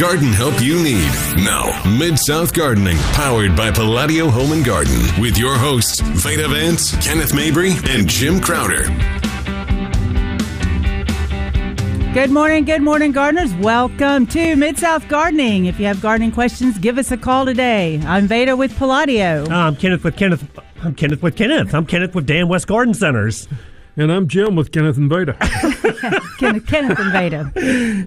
garden help you need. Now, Mid South Gardening, powered by Palladio Home and Garden, with your hosts, Veda Vance, Kenneth Mabry, and Jim Crowder. Good morning, good morning, gardeners. Welcome to Mid South Gardening. If you have gardening questions, give us a call today. I'm Veda with Palladio. I'm Kenneth with Kenneth. I'm Kenneth with Kenneth. I'm Kenneth with Dan West Garden Centers. And I'm Jim with Kenneth and Veda. Kenneth, Kenneth and Veda.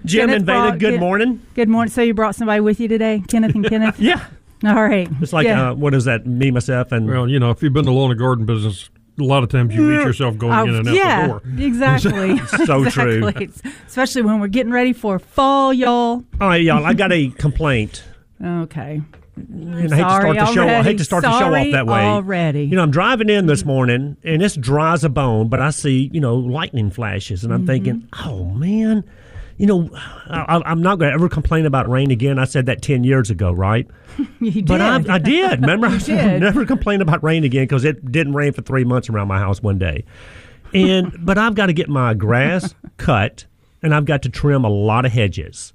Jim Kenneth and Veda, brought- good Ken- morning. Good morning. So you brought somebody with you today, Kenneth and Kenneth? Yeah. All right. It's like, Yeah. uh, what is that? Me, myself, and. well, you know, if you've been to lawn and garden business, a lot of times you meet yourself going Oh, in and out yeah, the door. exactly. So true. Exactly. Especially when we're getting ready for fall, y'all. All right, y'all, I got a complaint. Okay. And I hate to start the show. I hate to start the show Sorry off that way. already. You know, I'm driving in this morning, and it's dry as a bone, but I see, you know, lightning flashes, and I'm Mm-hmm. thinking, oh man, you know, I, I'm not going to ever complain about rain again. I said that ten years ago, right? You did. But I, I did. Remember, I I'd did. never complain about rain again because it didn't rain for three months around my house one day. And but I've got to get my grass cut, and I've got to trim a lot of hedges.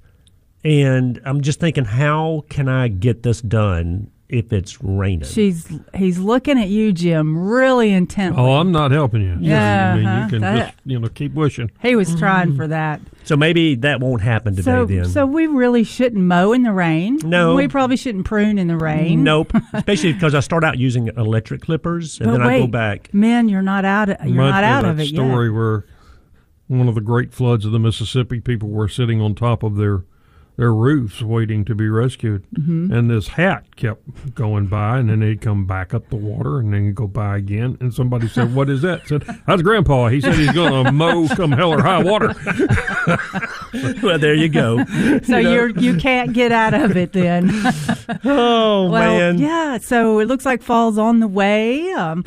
And I'm just thinking, how can I get this done if it's raining? She's he's looking at you, Jim, really intently. Oh, I'm not helping you. Yeah, I mean, uh-huh. you can That- just, you know, keep wishing. He was trying for that. so maybe that won't happen today. So, then so we really shouldn't mow in the rain. No. we probably shouldn't prune in the rain. nope. Especially because I start out using electric clippers, and But then I go back. Men, you're not out. Of, you're Might not be out that of it story yet. where one of the great floods of the Mississippi, people were sitting on top of their their roofs waiting to be rescued, Mm-hmm. and this hat kept going by, and then he'd come back up the water, and then go by again, and somebody said, "What is that?" said, "That's Grandpa. He said he's going to mow come hell or high water." Well, there you go. So you're you can't get out of it then. Oh well, man. yeah. So it looks like fall's on the way, um,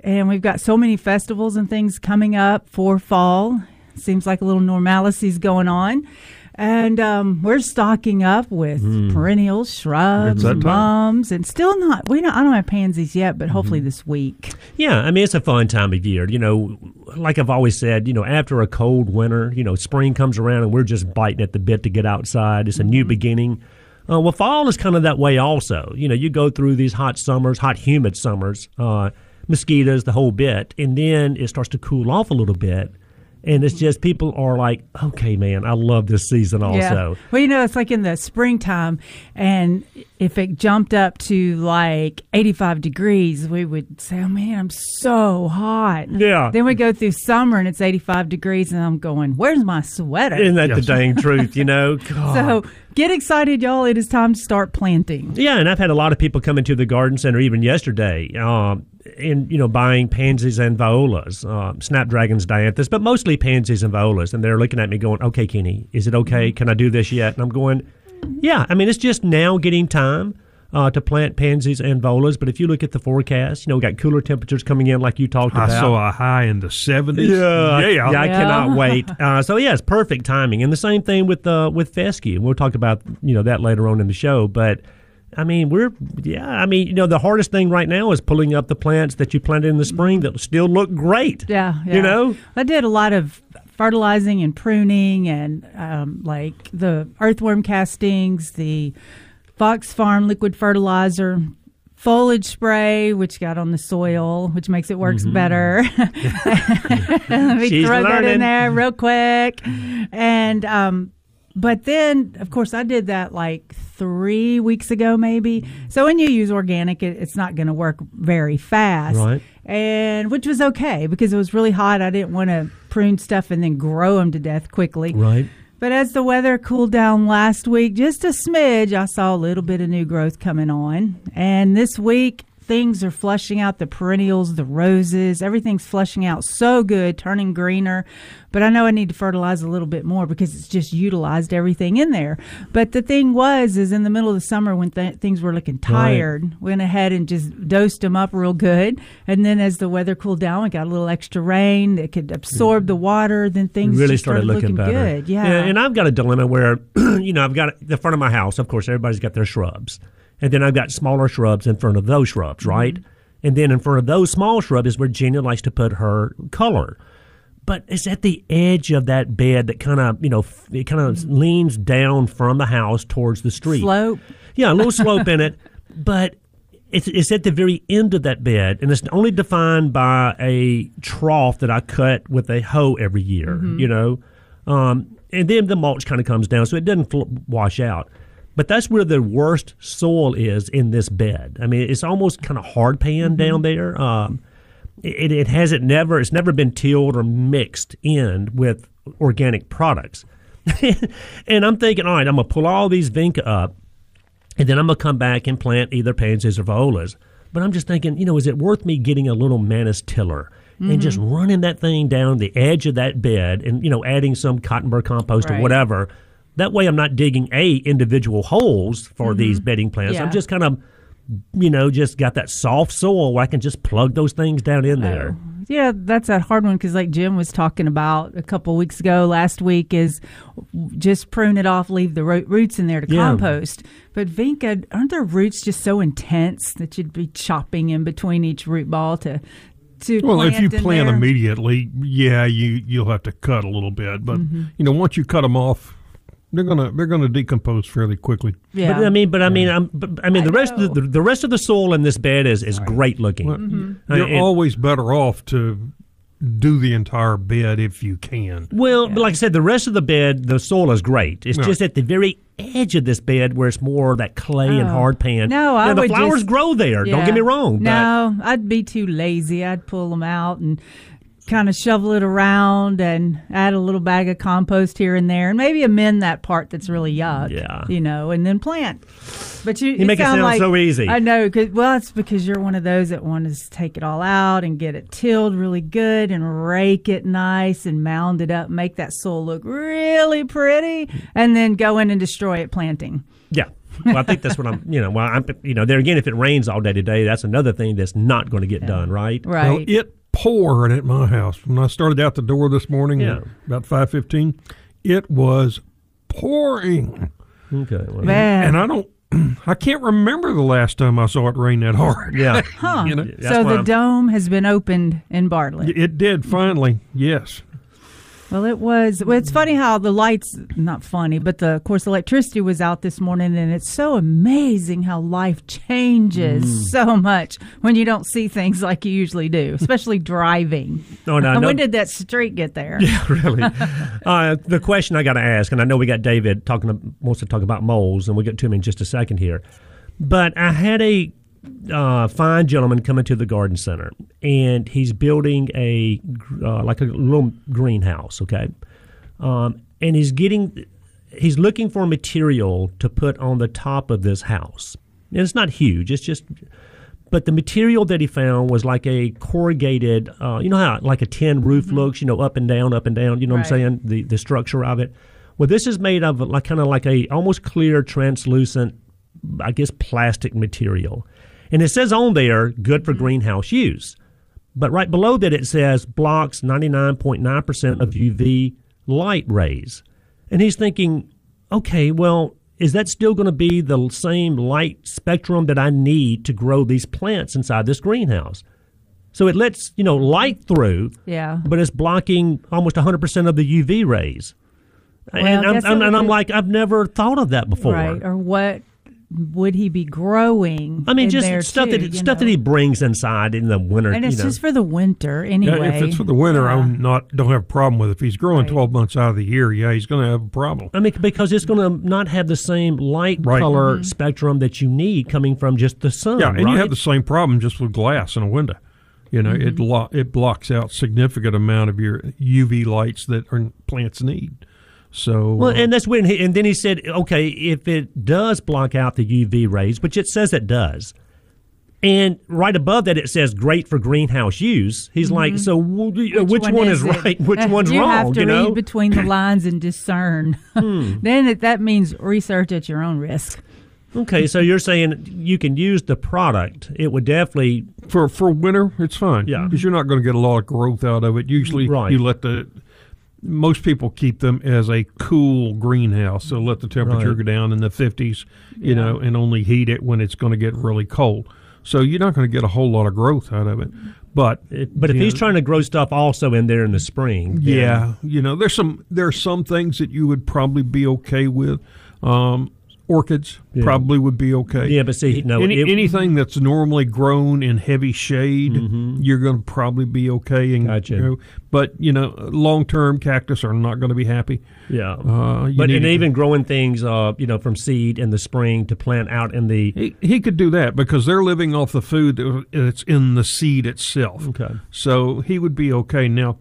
and we've got so many festivals and things coming up for fall. Seems like a little normality's going on. And um, we're stocking up with perennials, shrubs, mums, and still not. We don't. I don't have pansies yet, but hopefully this week. Yeah, I mean it's a fun time of year. You know, like I've always said, you know, after a cold winter, you know, spring comes around and we're just biting at the bit to get outside. It's a new beginning. Uh, well, fall is kind of that way also. You know, you go through these hot summers, hot humid summers, uh, mosquitoes, the whole bit, and then it starts to cool off a little bit. And it's just people are like, okay, man, I love this season also. Yeah. Well, you know, it's like in the springtime, and if it jumped up to like 85 degrees, we would say, oh man, I'm so hot. Yeah. Then we go through summer and it's 85 degrees, and I'm going, where's my sweater? Isn't that the dang truth, you know? God. so get excited, y'all. It is time to start planting. Yeah, and I've had a lot of people come into the garden center even yesterday, um, and you know, buying pansies and violas, uh, snapdragons, dianthus, but mostly pansies and violas. And they're looking at me going, "Okay, Kenny, is it okay? Can I do this yet?" And I'm going, "Yeah." I mean, it's just now getting time. Uh, to plant pansies and violas, but if you look at the forecast, you know we got cooler temperatures coming in, like you talked I about. saw a high in the 70s. Yeah, yeah. yeah, I Yeah. cannot wait. Uh, so yeah, it's perfect timing, and the same thing with uh, with fescue. And we'll talk about you know that later on in the show. But I mean, we're yeah. I mean, you know, the hardest thing right now is pulling up the plants that you planted in the spring that still look great. Yeah, yeah. you know. I did a lot of fertilizing and pruning and um, like the earthworm castings, the Fox Farm liquid fertilizer, foliage spray, which got on the soil, which makes it works better. Let me Mm-hmm. She's throw that in there real quick. And um, but then, of course, I did that like three weeks ago, maybe. So when you use organic, it, it's not going to work very fast, Right. And which was okay because it was really hot. I didn't want to prune stuff and then grow them to death quickly. Right. But as the weather cooled down last week, just a smidge, I saw a little bit of new growth coming on. And this week, things are flushing out the perennials, the roses, everything's flushing out so good, turning greener. But I know I need to fertilize a little bit more because it's just utilized everything in there. But the thing was, is in the middle of the summer when th- things were looking tired, went ahead and just dosed them up real good. And then as the weather cooled down, we got a little extra rain that could absorb the water. Then things really just started, looking, better. good. Yeah. and I've got a dilemma where, you know, I've got the front of my house. Of course, everybody's got their shrubs, and then I've got smaller shrubs in front of those shrubs, right? And then in front of those small shrubs is where Gina likes to put her color. but it's at the edge of that bed that kind of you know it kind of leans down from the house towards the street. Slope. Yeah, a little slope in it, but it's, it's at the very end of that bed, and it's only defined by a trough that I cut with a hoe every year. Mm-hmm. You know, um, and then the mulch kind of comes down, so it doesn't fl- wash out. But that's where the worst soil is in this bed. I mean, it's almost kind of hard pan Mm-hmm. down there. Um, it, it hasn't never it's never been tilled or mixed in with organic products. and I'm thinking, all right, I'm gonna pull all these vinca up, and then I'm gonna come back and plant either pansies or violas. But I'm just thinking, you know, is it worth me getting a little Mantis tiller and just Mm-hmm. running that thing down the edge of that bed and you know adding some cottonburr compost or whatever? That way, I'm not digging a individual holes for these bedding plants. Mm-hmm. Yeah. I'm just kind of, you know, just got that soft soil where I can just plug those things down in there. Yeah, that's that hard one because, like Jim was talking about a couple weeks ago, last week, is just prune it off, leave the ro- roots in there to Yeah. compost. But Vinca, aren't their roots just so intense that you'd be chopping in between each root ball to to Well, if you plant plant there? immediately, yeah, you you'll have to cut a little bit, but Mm-hmm. you know once you cut them off, they're gonna they're gonna decompose fairly quickly. Yeah, But I mean, but I mean, I'm, but, I mean, the I rest of the, the rest of the soil in this bed is is great looking. Well, Mm-hmm. You're and- always better off to do the entire bed if you can. Well, but like I said, the rest of the bed, the soil is great. It's Yeah. just at the very edge of this bed where it's more that clay and Oh. hard pan. No, I Now, the would flowers just- grow there. Don't get me wrong. but- No, I'd be too lazy. I'd pull them out and kind of shovel it around and add a little bag of compost here and there, and maybe amend that part that's really yuck. Yeah. you know, and then plant. But you, You make it sound sound like, so easy. I know, cause, well, it's because you're one of those that want to take it all out and get it tilled really good and rake it nice and mound it up, make that soil look really pretty, and then go in and destroy it planting. yeah. Well, I think that's what I'm. You know, well, I'm. You know, there again, if it rains all day today, that's another thing that's not going to get done. Right. Right. Well, it poured at my house when I started out the door this morning. Yeah. at about five fifteen, it was pouring, Okay. well, Man. and I don't. I can't remember the last time I saw it rain that hard. yeah. Huh. You know? So the I'm- dome has been opened in Bartlett. It did finally. Yes. Well, it was. Well, it's funny how the lights, not funny, but the, of course, electricity was out this morning, and it's so amazing how life changes Mm. so much when you don't see things like you usually do, especially driving. No, no, and no. when did that street get there? Yeah, really. Uh, the question I got to ask, and I know we got David talking wants to talk about moles, and we'll get to him in just a second here. But I had a uh, fine gentleman coming to the garden center, and he's building a uh, like a little greenhouse. Okay, um, and he's getting he's looking for material to put on the top of this house. And it's not huge. It's just but the material that he found was like a corrugated, uh, you know how like a tin roof looks, you know, up and down, up and down. You know what I'm saying? The the structure of it. Well, this is made of like kind of like a almost clear, translucent, I guess, plastic material, and it says on there, good for greenhouse use. But right below that, it says blocks 99.9 percent of UV light rays, and he's thinking, okay, well, is that still going to be the same light spectrum that I need to grow these plants inside this greenhouse? So it lets you know light through, Yeah. but it's blocking almost 100% of the UV rays. Well, and I'm, I'm- and I'm like, I've never thought of that before. Right. Or what would he be growing? I mean, in just there stuff too, that you stuff that he brings inside in the winter. And it's you know. just for the winter anyway. Yeah, if it's for the winter, Yeah. I'm not don't have a problem with it. If he's growing Right. 12 months out of the year, yeah, he's going to have a problem. I mean, because it's going to not have the same light Right. color Mm-hmm. spectrum that you need coming from just the sun. Yeah, and right? you have the same problem just with glass in a window. You know, Mm-hmm. it lo- it blocks out significant amount of your UV lights that our plants need. So Well, uh, and that's when, he, and then he said, okay, if it does block out the UV rays, which it says it does, and right above that it says great for greenhouse use. He's like, so w- which, one, is, it? right? Which one's you wrong? have to you read know? Hmm. between the lines and discern. then it, that means research at your own risk. Okay, so you're saying you can use the product. It would definitely for for winter, it's fine. Yeah. because you're not going to get a lot of growth out of it. Usually, Right. you let the most people keep them as a cool greenhouse. So let the temperature Right. go down in the 50s, you know, and only heat it when it's going to get really cold. So you're not going to get a whole lot of growth out of it. But But if he's know, trying to grow stuff also in there in the spring, yeah, you know, there's some there are some things that you would probably be okay with. Um, orchids Yeah. probably would be okay. yeah. But see, no, Any, it- anything that's normally grown in heavy shade, you're going to probably be okay. And Mm-hmm. Gotcha. you know, but you know, long term cactus are not going to be happy. yeah. Uh, but and even growing things, uh, you know, from seed in the spring to plant out in the He, he could do that because they're living off the food that's in the seed itself. Okay. So he would be okay. Now,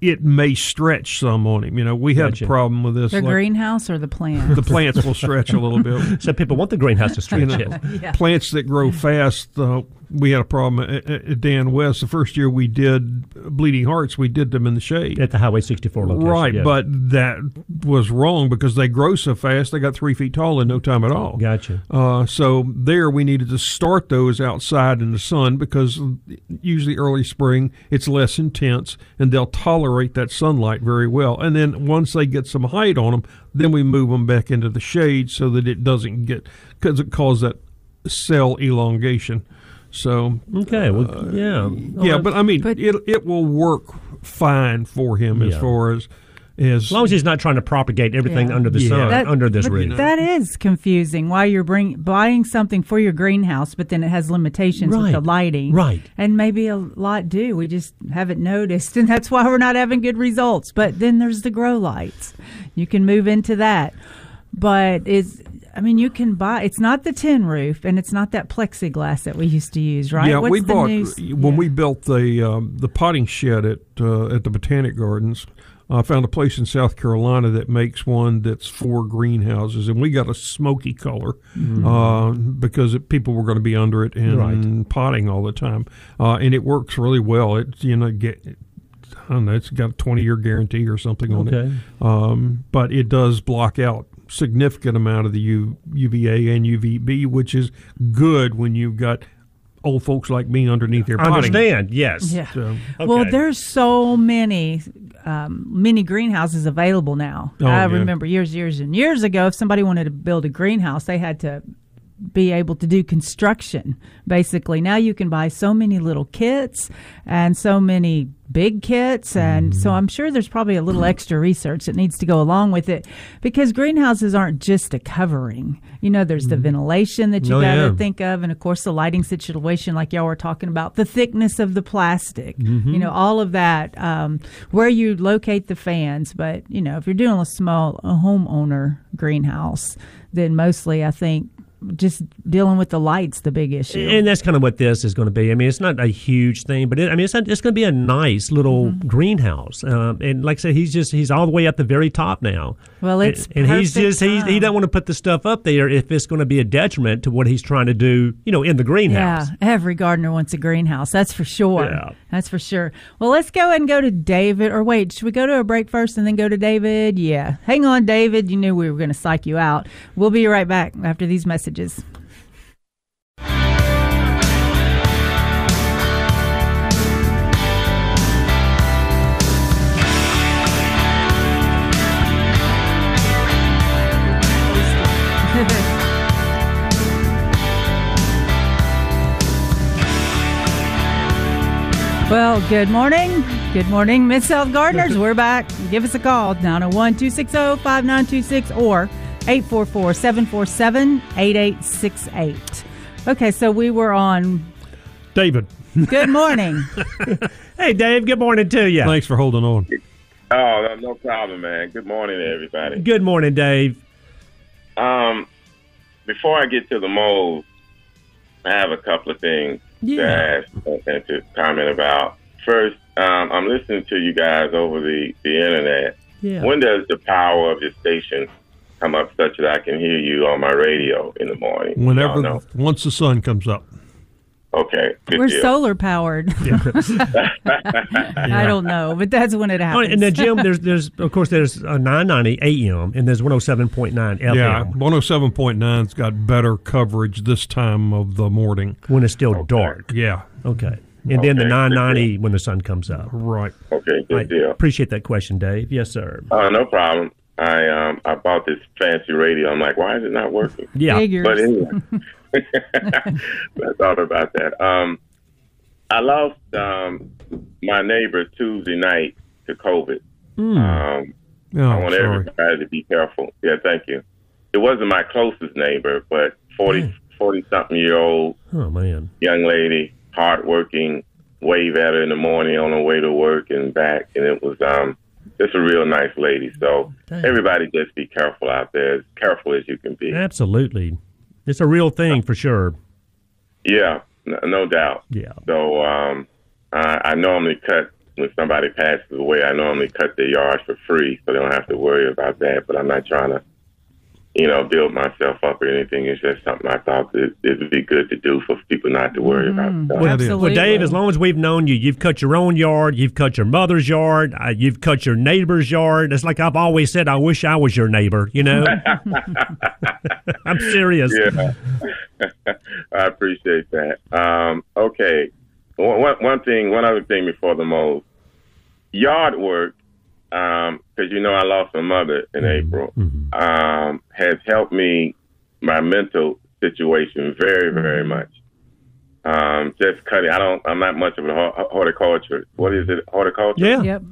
it may stretch some on him. You know, we had Gotcha. a problem with this. The like, greenhouse or the plants? the plants will stretch a little bit. so people want the greenhouse to stretch You know. Yeah. Plants that grow fast, uh, we had a problem at, at at Dan West. The first year we did Bleeding Hearts, we did them in the shade. At the Highway 64 location. Right, yeah. but that was wrong because they grow so fast they got three feet tall in no time at all. Gotcha. Uh, so there, we needed to start those outside in the sun because usually early spring it's less intense and they'll tolerate that sunlight very well. And then once they get some height on them, then we move them back into the shade so that it doesn't get because it causes that cell elongation. So Okay. Well, uh, yeah. yeah, but I mean, But- it it will work fine for him as far as as as long as he's not trying to propagate everything Yeah. under the Yeah. sun, That- under this but roof. That is confusing. Why you're bring, buying something for your greenhouse, but then it has limitations with the lighting. Right. And maybe a lot do. We just haven't noticed, and that's why we're not having good results. But then there's the grow lights. You can move into that, but is I mean, you can buy. It's not the tin roof, and it's not that plexiglass that we used to use, right? Yeah, What's we the bought new- when yeah. we built the um, the potting shed at uh, at the Botanic Gardens. I found a place in South Carolina that makes one that's for greenhouses, and we got a smoky color uh, because it, people were going to be under it and Mm-hmm. Right. potting all the time, uh, and it works really well. It you know get. I don't know. It's got a twenty year guarantee or something on Okay. it, um, but it does block out significant amount of the U, UVA and UVB, which is good when you've got old folks like me underneath their potting. understand. Yes. Yeah. So, Well, there's so many um, mini greenhouses available now. Oh, I yeah. remember years, years, and years ago, if somebody wanted to build a greenhouse, they had to be able to do construction. Basically, now you can buy so many little kits and so many big kits, and so Mm-hmm. I'm sure there's probably a little extra research that needs to go along with it because greenhouses aren't just a covering. You know, there's the ventilation that you Oh, got to yeah. think of, and of course the lighting situation, like y'all were talking about, the thickness of the plastic, Mm-hmm. you know, all of that, um, where you locate the fans. But you know, if you're doing a small a homeowner greenhouse, then mostly I think just dealing with the lights the big issue. And that's kind of what this is going to be. I mean, it's not a huge thing, but it, I mean, it's, not- it's going to be a nice little Mm-hmm. greenhouse. Um, and like I said, he's just he's all the way at the very top now. Well, it's and, and he's just he, he don't want to put the stuff up there if it's going to be a detriment to what he's trying to do. You know, in the greenhouse. Yeah, every gardener wants a greenhouse. That's for sure. Yeah. That's for sure. Well, let's go and go to David. Or wait, should we go to a break first and then go to David? Yeah. Hang on, David. You knew we were going to psych you out. We'll be right back after these messages. Well, good morning. Good morning, Mid South Gardeners. We're back. Give us a call, 901 260 5926 or 844 747 8868. Okay, so we were on David, Good Morning. Hey, Dave. Good morning to you. thanks for holding on. Oh, no, no problem, man. Good morning, everybody. Good morning, Dave. Um, before I get to the mold, I have a couple of things Yeah. to ask and to comment about. First, um, I'm listening to you guys over the, the internet. Yeah. When does the power of your station come up such that I can hear you on my radio in the morning? Whenever, Y'all once the sun comes up. Okay, good We're deal. solar powered. I don't know, but that's when it happens. and then Jim, there's there's of course there's a 990 AM and there's 107.9 FM Yeah, 107.9's got better coverage this time of the morning. when it's still dark. Yeah, Okay. And then the Okay. 990 when the sun comes up. Right. okay, good Right. deal. Appreciate that question, Dave. Yes, sir. Uh, no problem. I um I bought this fancy radio. I'm like, why is it not working? Yeah. Figures. But anyway, I thought about that. Um, I lost um my neighbor Tuesday night to COVID. Hmm. Um, Oh, I want sorry. everybody to be careful. Yeah, thank you. It wasn't my closest neighbor, but 40, 40 something year old Oh man. young lady, hardworking, wave at her in the morning on her way to work and back, and it was um just a real nice lady. So Dang. everybody just be careful out there, as careful as you can be. Absolutely. It's a real thing for sure. Yeah, no, no doubt. Yeah. So um, I, I normally cut when somebody passes away. I normally cut their yards for free, so they don't have to worry about that. But I'm not trying to, you know, build myself up or anything. It's just something I thought that it would be good to do for people not to worry about. stuff. Well. Absolutely. Well, Dave, as long as we've known you, you've cut your own yard, you've cut your mother's yard, uh, you've cut your neighbor's yard. It's like I've always said, I wish I was your neighbor, you know? I'm serious. yeah, I appreciate that. Um, okay, one, one- one thing, one other thing before the mold, yard work, because you know I lost my mother in April, um, has helped me my mental situation very, very much. Um, just cutting. I don't. I'm not much of a hor- horticulture. What is it? Horticulture. Yeah. Yep.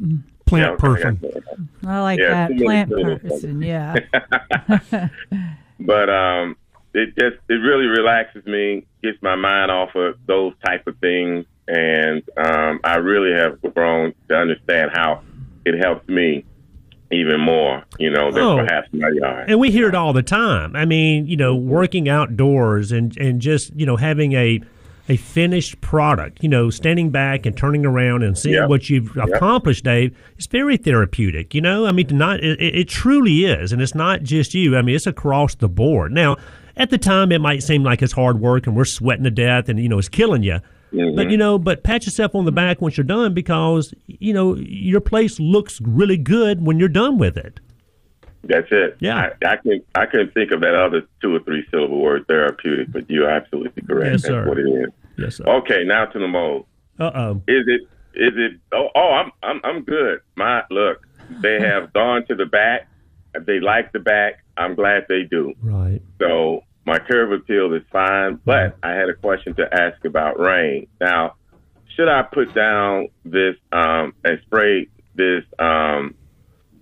Plant Yeah, person. I like Yeah, that. Plant person. Yeah. but um, it just it really relaxes me, gets my mind off of those type of things, and um, I really have grown to understand how it helps me even more, you know, than Oh. perhaps my yard. And we hear it all the time. I mean, you know, working outdoors and, and just, you know, having a a finished product, you know, standing back and turning around and seeing Yep. what you've accomplished, Dave, it's very therapeutic. You know, I mean, not it, it truly is, and it's not just you. I mean, it's across the board. Now, at the time, it might seem like it's hard work and we're sweating to death, and you know, it's killing you. But you know, but pat yourself on the back once you're done because you know your place looks really good when you're done with it. That's it. Yeah. I, I can I couldn't think of that other two or three syllable word therapeutic, but you're absolutely correct. Yes, That's sir. what it is. Yes, sir. Okay, now to the mold. Uh oh. Is it? Is it? Oh, oh I'm I'm I'm good. My look, they have gone to the back. They like the back. I'm glad they do. Right. So my curve appeal is fine, but I had a question to ask about rain. Now, should I put down this um, and spray this um,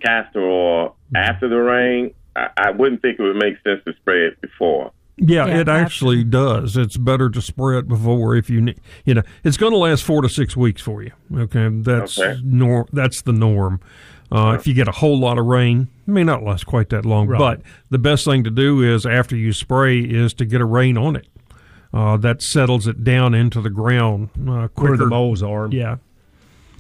castor oil after the rain? I, I wouldn't think it would make sense to spray it before. Yeah, Yeah, it actually does. It's better to spray it before if you need. You know, it's going to last four to six weeks for you. Okay, that's Okay. nor that's the norm. Uh, if you get a whole lot of rain, it may not last quite that long. Right. But the best thing to do is after you spray is to get a rain on it. Uh, that settles it down into the ground uh, quicker. Where the moles are. Yeah,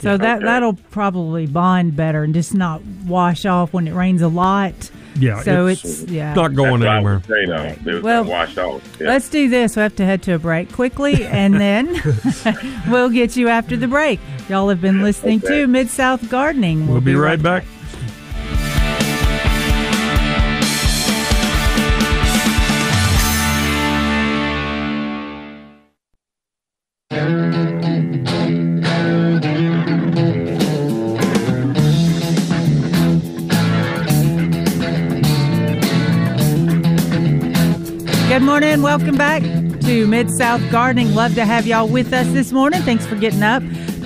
So that Okay. that'll probably bond better and just not wash off when it rains a lot. yeah. So it's, it's, yeah. not going That's anywhere. say, though. It Well, wash off. Yeah. Let's do this. We have to head to a break quickly, and then we'll get you after the break. Y'all have been listening Okay. to Mid South Gardening. We'll be right back. Good Welcome back to Mid South Gardening. Love to have y'all with us this morning. Thanks for getting up.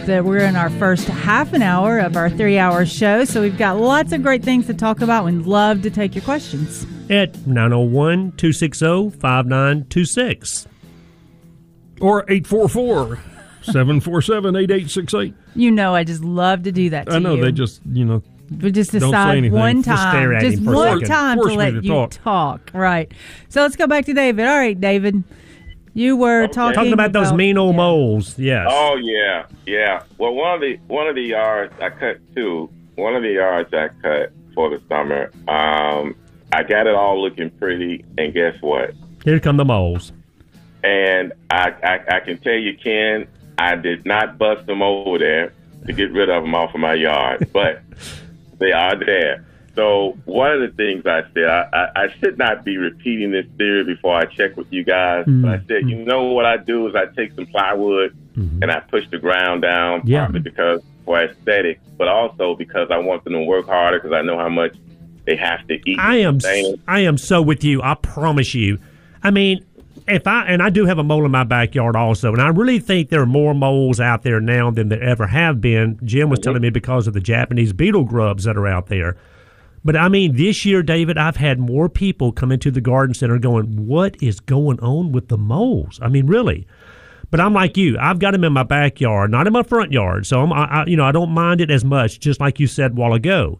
That we're in our first half an hour of our three hour show. So we've got lots of great things to talk about. We'd love to take your questions. At 901 260 5926. Or 844 747 8868. You know, I just love to do that to I know you. they just, you know, We just Don't say decide anything. one Just stare time, at just him for a one second. time Force to let to you talk. talk. Right. So let's go back to David. All right, David. You were Okay. talking, Talking about those mean old yeah. moles. Yes. Oh yeah, yeah. Well, one of the one of the yards I cut two. One of the yards I cut for the summer. Um, I got it all looking pretty, and guess what? Here come the moles. And I, I I can tell you, Ken, I did not bust them over there to get rid of them off of my yard, but they are there. So one of the things I said, I, I, I should not be repeating this theory before I check with you guys. But I said, mm-hmm. you know what I do is I take some plywood mm-hmm. and I push the ground down, Yeah. partly because for aesthetics, but also because I want them to work harder because I know how much they have to eat. I am. I am so with you. I promise you. I mean, if I and I do have a mole in my backyard also, and I really think there are more moles out there now than there ever have been. Jim was mm-hmm. telling me because of the Japanese beetle grubs that are out there. But I mean, this year, David, I've had more people come into the garden center going, "What is going on with the moles?" I mean, really. But I'm like you. I've got them in my backyard, not in my front yard. So I'm, I, I, you know, I don't mind it as much. Just like you said a while ago.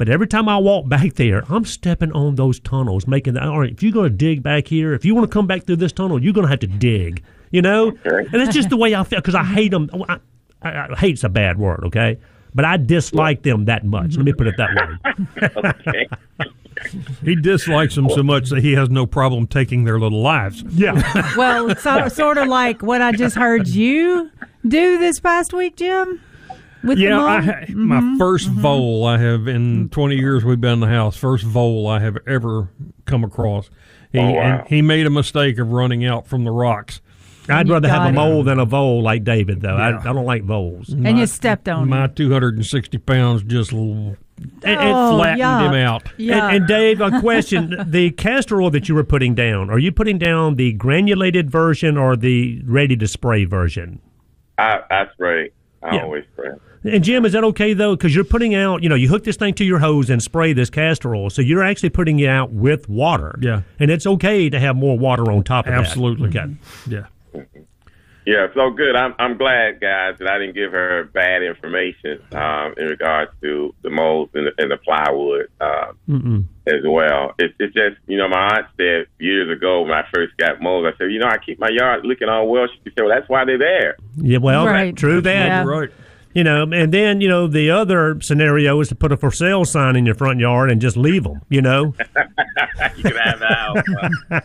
But every time I walk back there, I'm stepping on those tunnels, making that. All right, if you're going to dig back here, if you want to come back through this tunnel, you're going to have to dig. You know, Okay. and it's just the way I feel because I hate them. Oh, I, I, I, hate's a bad word, okay? But I dislike them that much. Let me put it that way. He dislikes them so much that he has no problem taking their little lives. Yeah. Well, it's so, sort of like what I just heard you do this past week, Jim. With the Yeah, mole. I, ha- my mm-hmm. first mm-hmm. vole I have in 20 years we've been in the house. First vole I have ever come across. He, Oh, wow. and he made a mistake of running out from the rocks. I'd rather have a mole than a vole like David, though. I, I don't like voles. and you stepped on My it. 260 pounds just l- And, Oh, flattened yuck. him out. Yeah. and, and Dave, a question: the castor oil that you were putting down, are you putting down the granulated version or the ready to spray version? I, I spray. I Yeah. always spray. And Jim, is that okay though? Because you're putting out, you know, you hook this thing to your hose and spray this castor oil, so you're actually putting it out with water. Yeah. and it's okay to have more water on top of that. Absolutely. Okay. Yeah. Yeah, so good. I'm I'm glad, guys, that I didn't give her bad information um, in regards to the molds and the, and the plywood uh, as well. It, it's just, you know, my aunt said years ago when I first got molds, I said, you know, I keep my yard looking all well. She said, well, that's why they're there. Yeah, well, Right. true that. Yeah. Right. You know, and then you know the other scenario is to put a for sale sign in your front yard and just leave them. You know, you can have the house.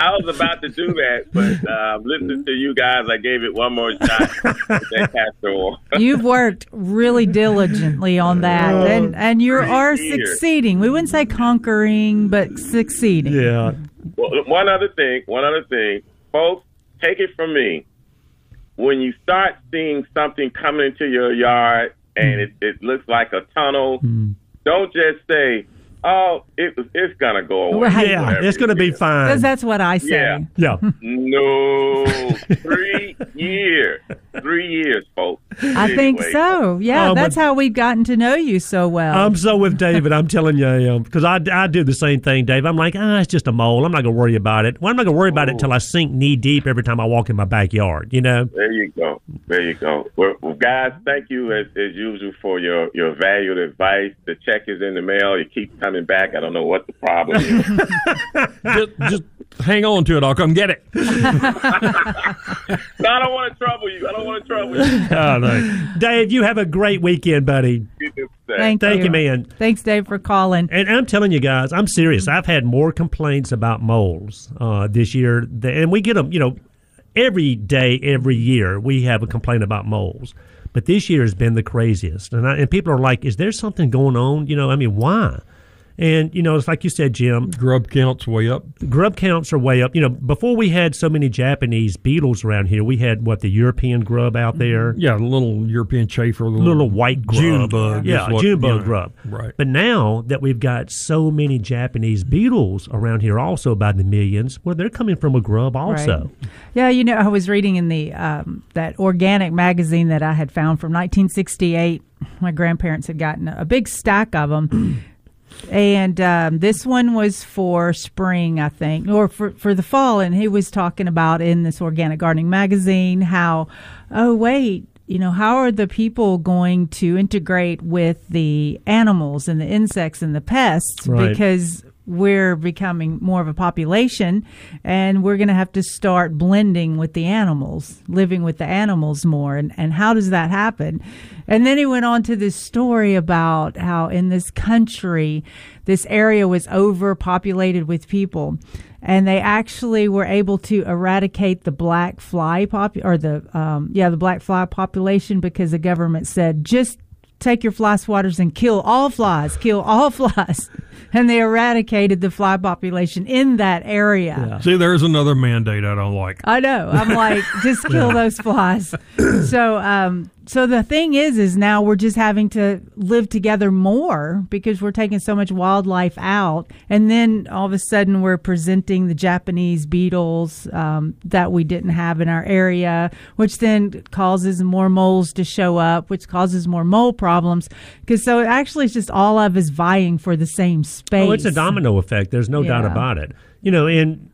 I was about to do that, but um, listening to you guys, I gave it one more shot with that castor oil. You've worked really diligently on that, and and you are years. succeeding. We wouldn't say conquering, but succeeding. yeah, Well, one other thing, one other thing, folks, take it from me. When you start seeing something coming into your yard and hmm. it, it looks like a tunnel, hmm. don't just say, "Oh, it it's gonna go away." Right. yeah, it's going to it be fine. Because that's what I say. Yeah. yeah. No, three years, three years, folks. I think so. Yeah, Oh, that's how we've gotten to know you so well. I'm so with David. I'm telling you, I am because I, I do the same thing, Dave. I'm like, ah, it's just a mole. I'm not going to worry about it. Well, I'm not going to worry about it until I sink knee deep every time I walk in my backyard. You know. There you go. There you go. Well, well, guys, thank you as, as usual for your, your valued advice. The check is in the mail. It keeps coming back. I don't know what the problem is. just, just hang on to it. I'll come get it. No, I don't want to trouble you. I don't want to trouble you. Oh, no. Dave, you have a great weekend, buddy. You do the same. Thank, Thank you, man. Thanks, Dave, for calling. And I'm telling you guys, I'm serious. I've had more complaints about moles uh, this year, th- and we get them, you know, every day, every year. We have a complaint about moles, but this year has been the craziest. And I, and people are like, "Is there something going on?" You know, I mean, why? And you know, it's like you said, Jim. Grub counts way up. Grub counts are way up. You know, before we had so many Japanese beetles around here, we had what the European grub out there. Yeah, the little European chafer, the little, little white grub. June bug. Yeah, what- June bug yeah, grub. Right. But now that we've got so many Japanese beetles around here, also by the millions, well, they're coming from a grub also. Right. Yeah, you know, I was reading in the um, that organic magazine that I had found from 1968. My grandparents had gotten a big stack of them. And um, this one was for spring, I think, or for, for the fall. And he was talking about in this organic gardening magazine how, oh, wait, you know, how are the people going to integrate with the animals and the insects and the pests? Right. Because we're becoming more of a population and we're going to have to start blending with the animals, living with the animals more. And, and how does that happen? And then he went on to this story about how in this country, this area was overpopulated with people. And they actually were able to eradicate the black fly pop or the um, yeah the black fly population because the government said just take your fly swatters and kill all flies, kill all flies. And they eradicated the fly population in that area. See, there's another mandate I don't like. I know. I'm like, just kill those flies. So, um, so the thing is, is now we're just having to live together more because we're taking so much wildlife out, and then all of a sudden we're presenting the Japanese beetles um, that we didn't have in our area, which then causes more moles to show up, which causes more mole problems. Because so actually, it's just all of us vying for the same space. Oh, it's a domino effect. There's no doubt about it. You know, and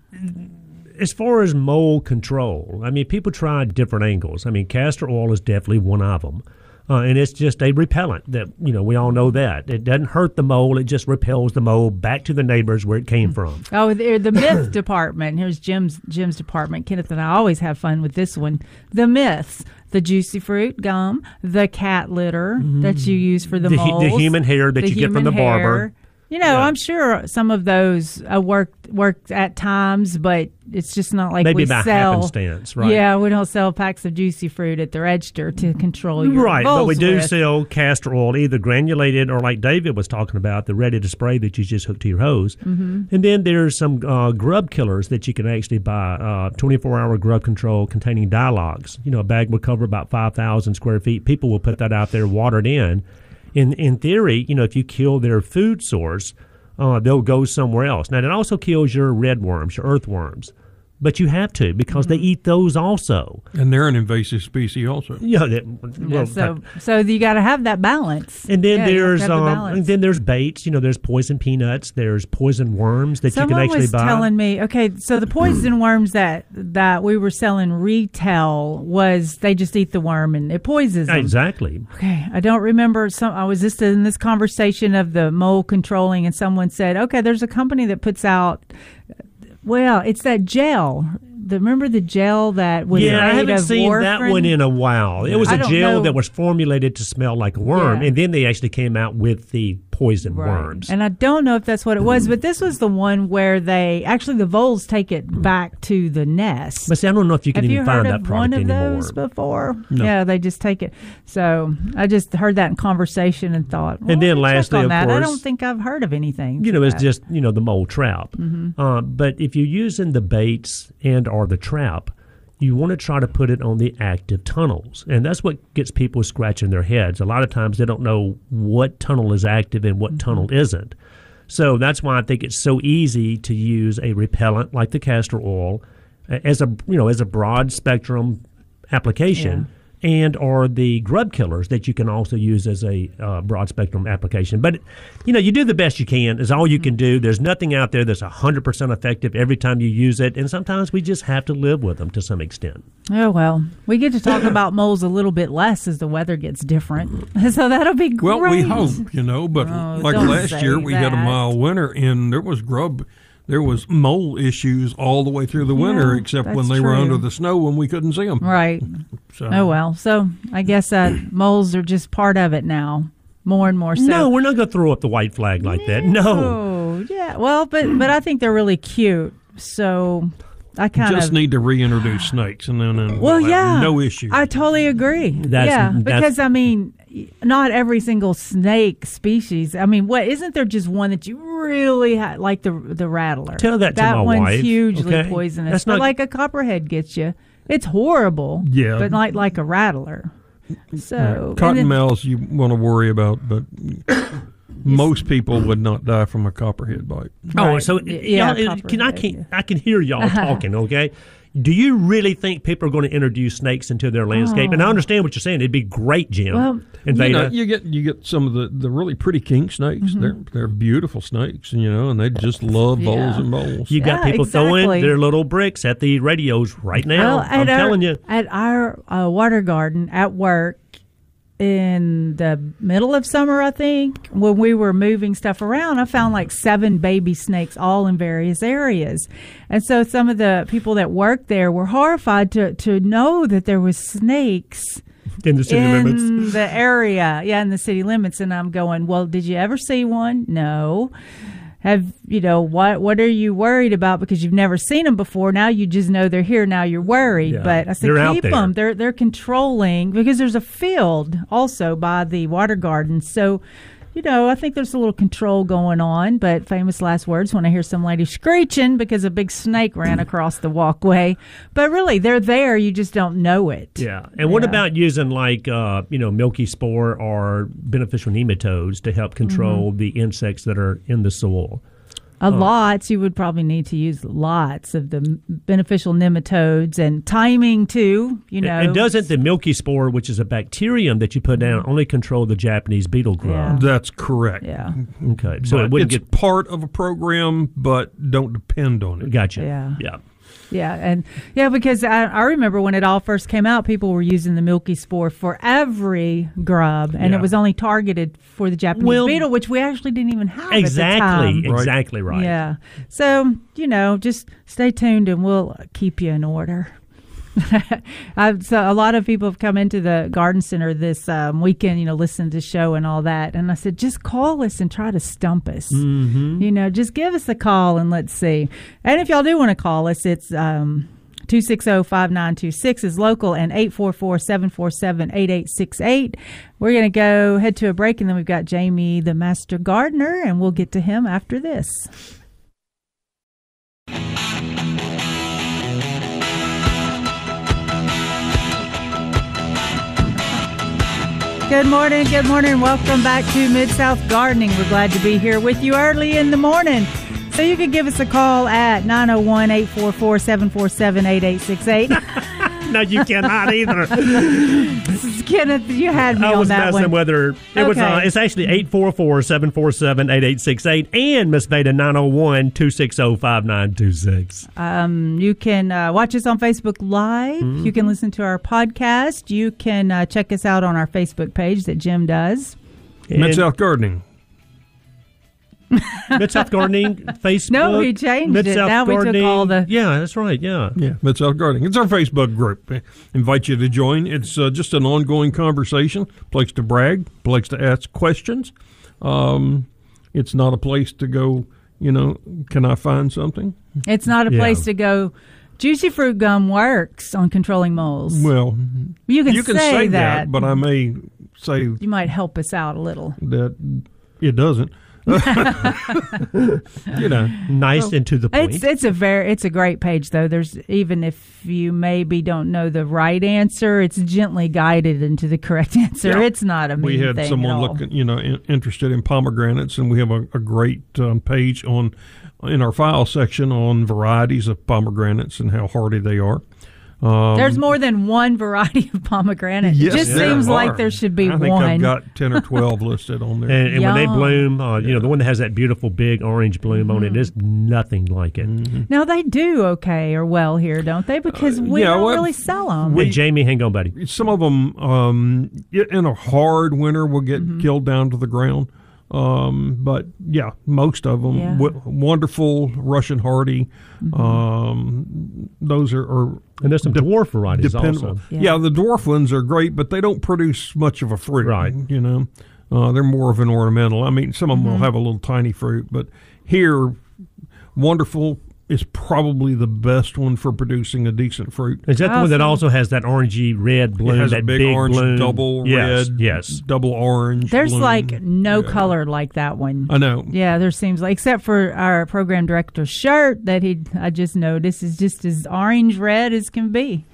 as far as mole control, I mean, people try different angles. I mean, castor oil is definitely one of them. Uh, and it's just a repellent that, you know, we all know that. It doesn't hurt the mole, it just repels the mole back to the neighbors where it came from. Oh, the, the myth department. Here's Jim's Jim's department. Kenneth and I always have fun with this one. The myths: the juicy fruit gum, the cat litter that you use for the The the human hair that the you get from the barber. You know, Yeah. I'm sure some of those uh, work worked at times, but it's just not like Maybe we by sell. happenstance, right? Yeah, we don't sell packs of juicy fruit at the register to control your Right, but we do with. sell castor oil, either granulated or like David was talking about, the ready to spray that you just hook to your hose. Mm-hmm. And then there's some uh, grub killers that you can actually buy, uh, 24 hour grub control containing Dylox. You know, a bag will cover about 5,000 square feet. People will put that out there watered in. In, in theory, you know, if you kill their food source, uh, they'll go somewhere else. Now, it also kills your red worms, your earthworms. But you have to because they eat those also. And they're an invasive species also. Yeah, that, Yeah, well, so so you got to have that balance. and then Yeah, you have to there's have the um, and then there's baits. You know, there's poison peanuts. There's poison worms that Someone you can actually was buy. telling me, okay, so the poison worms that that we were selling retail was they just eat the worm and it poisons them. exactly. Okay, I don't remember. Some I was just in this conversation of the mole controlling, and someone said, okay, there's a company that puts out. Well, it's that gel. The remember the gel that was yeah, I haven't seen that one in a while. It was I a gel know. that was formulated to smell like a worm, Yeah. and then they actually came out with the poison Right. worms. And I don't know if that's what it was, but this was the one where they actually the voles take it back to the nest. but see, I don't know if you can Have even you find heard that of one of anymore. those before? Yeah, they just take it. So I just heard that in conversation and thought. Well, And then lastly, of that. I don't think I've heard of anything. you know, it's that. just you know the mole trap. Mm-hmm. Uh, but if you're using the baits and or the trap, you want to try to put it on the active tunnels, and that's what gets people scratching their heads. A lot of times they don't know what tunnel is active and what tunnel mm-hmm. isn't. So that's why I think it's so easy to use a repellent like the castor oil as a you know as a broad spectrum application. And or the grub killers that you can also use as a uh, broad spectrum application. But you know, you do the best you can. Is all you can do. There's nothing out there that's hundred percent effective every time you use it. And sometimes we just have to live with them to some extent. Oh well, we get to talk about moles a little bit less as the weather gets different, so that'll be great. Well, we hope, you know, but Oh, like last say year, we had a mild winter, and there was grub, there was mole issues all the way through the winter, Yeah, except when that's they were under the snow when we couldn't see them. Right. So, Oh well. So I guess uh, moles are just part of it now, more and more so. no, we're not going to throw up the white flag like that. No. Oh yeah. Well, but but I think they're really cute. So I kind just of need to reintroduce snakes, and then, then Well, we'll yeah, no issue. I totally agree. That's- yeah, that's- because I mean, not every single snake species. I mean, what isn't there just one that you really ha- like the the rattler? Tell that to that one's wife, hugely okay? poisonous. That's not- like a copperhead gets you. It's horrible. Yeah. but like like a rattler. Mm, mm, so and then- Cottonmouths you want to worry about, but most people would not die from a copperhead bite. Oh, Right. so Y- yeah, y'all, can I can yeah. I can hear y'all talking? Okay. Do you really think people are going to introduce snakes into their landscape? And I understand what you're saying. It'd be great, Jim Oh. Well, and You, know, you get you get some of the, the really pretty king snakes. Mm-hmm. They're they're beautiful snakes, you know, and they just love bowls Yeah. and bowls. You got Yeah, people exactly. throwing their little bricks at the radios right now. Well, I'm at our, telling you. at our uh, water garden at work in the middle of summer, I think, when we were moving stuff around, I found like seven baby snakes all in various areas. And so some of the people that worked there were horrified to, to know that there was snakes In the city in limits. the area. Yeah, in the city limits. And I'm going, well, did you ever see one? No. Have you know what? What are you worried about? Because you've never seen them before. Now you just know they're here. Now you're worried. Yeah, But I said, they're keep them. They're they're controlling because there's a field also by the water garden. So, you know, I think there's a little control going on. But famous last words when I hear some lady screeching because a big snake ran across the walkway. But really, they're there. You just don't know it. Yeah. And what about using like uh, you know milky spore or beneficial nematodes to help control Mm-hmm. the insects that are in the soil? A oh. lots, you would probably need to use lots of the beneficial nematodes and timing too. You know, And doesn't the milky spore, which is a bacterium that you put down, mm. only control the Japanese beetle grub? Yeah. That's correct. yeah, Okay. So But it wouldn't it's get. part of a program, but don't depend on it. Gotcha. Yeah. Yeah. Yeah, and yeah, because I, I remember when it all first came out, people were using the milky spore for every grub, and Yeah. it was only targeted for the Japanese Well, beetle, which we actually didn't even have Exactly. At the time. Right. Exactly right. Yeah. So, you know, just stay tuned and we'll keep you in order. I've, so a lot of people have come into the garden center this um, weekend, you know, listen to the show and all that. And I said, just call us and try to stump us. Mm-hmm. You know, just give us a call and let's see. And if y'all do want to call us, it's um, 260-5926 is local and 844-747-8868. We're going to go head to a break and then we've got Jamie the master gardener and we'll get to him after this. Good morning, good morning. Welcome back to Mid South Gardening. We're glad to be here with you early in the morning. So you can give us a call at 901 844 747 8868. No, you cannot either. Kenneth, you had me I on was that messing one. with her. It was. Uh, it's actually 844-747-8868 and Miss Veda 901-260-5926. Um, you can uh, watch us on Facebook Live. Mm-hmm. You can listen to our podcast. You can uh, check us out on our Facebook page that Jim does. Mid And South Gardening. Mid South Gardening Facebook. No, he changed it. Mid-South Now we took all the- Yeah, that's right. Yeah. Yeah, Mid South Gardening. It's our Facebook group. I invite you to join. It's uh, just an ongoing conversation, place to brag, place to ask questions. Um, it's not a place to go, you know, can I find something? It's not a Yeah. place to go. Juicy fruit gum works on controlling moles. Well, you can, you can say, say, that, but I may say you might help us out a little. that it doesn't. you know, Nice and to the point. It's it's a very it's a great page though. There's even if you maybe don't know the right answer, it's gently guided into the correct answer. Yeah. It's not a mean we had someone looking, you know, in, interested in pomegranates, and we have a, a great um, page on in our file section on varieties of pomegranates and how hardy they are. Um, There's more than one variety of pomegranate. yes, it just there seems like there should be I think one. I've got ten or twelve listed on there. and, and when they bloom, uh, you know, the one that has that beautiful big orange bloom on it Mm-hmm. nothing like it. now they do okay or well here, don't they? Because we Uh, yeah, don't well, really sell them. Hey, Jamie, hang on, buddy. Some of them, um, in a hard winter, will get Mm-hmm. killed down to the ground. Um, but yeah, most of them, Yeah. w- wonderful Russian hardy. Mm-hmm. Um, those are, are And there's some dwarf varieties dependable. also. Yeah. Yeah. the dwarf ones are great, but they don't produce much of a fruit. Right. You know, uh, they're more of an ornamental. I mean, some of them Mm-hmm. will have a little tiny fruit, but here, wonderful is probably the best one for producing a decent fruit. Is that the oh, one that also has that orangey red bloom? it has that a big, orange, bloom? double yes, red, Yes. double orange. There's bloom. like no Yeah. color like that one. I know. Yeah, there seems like except for our program director's shirt that he I just noticed is just as orange red as can be.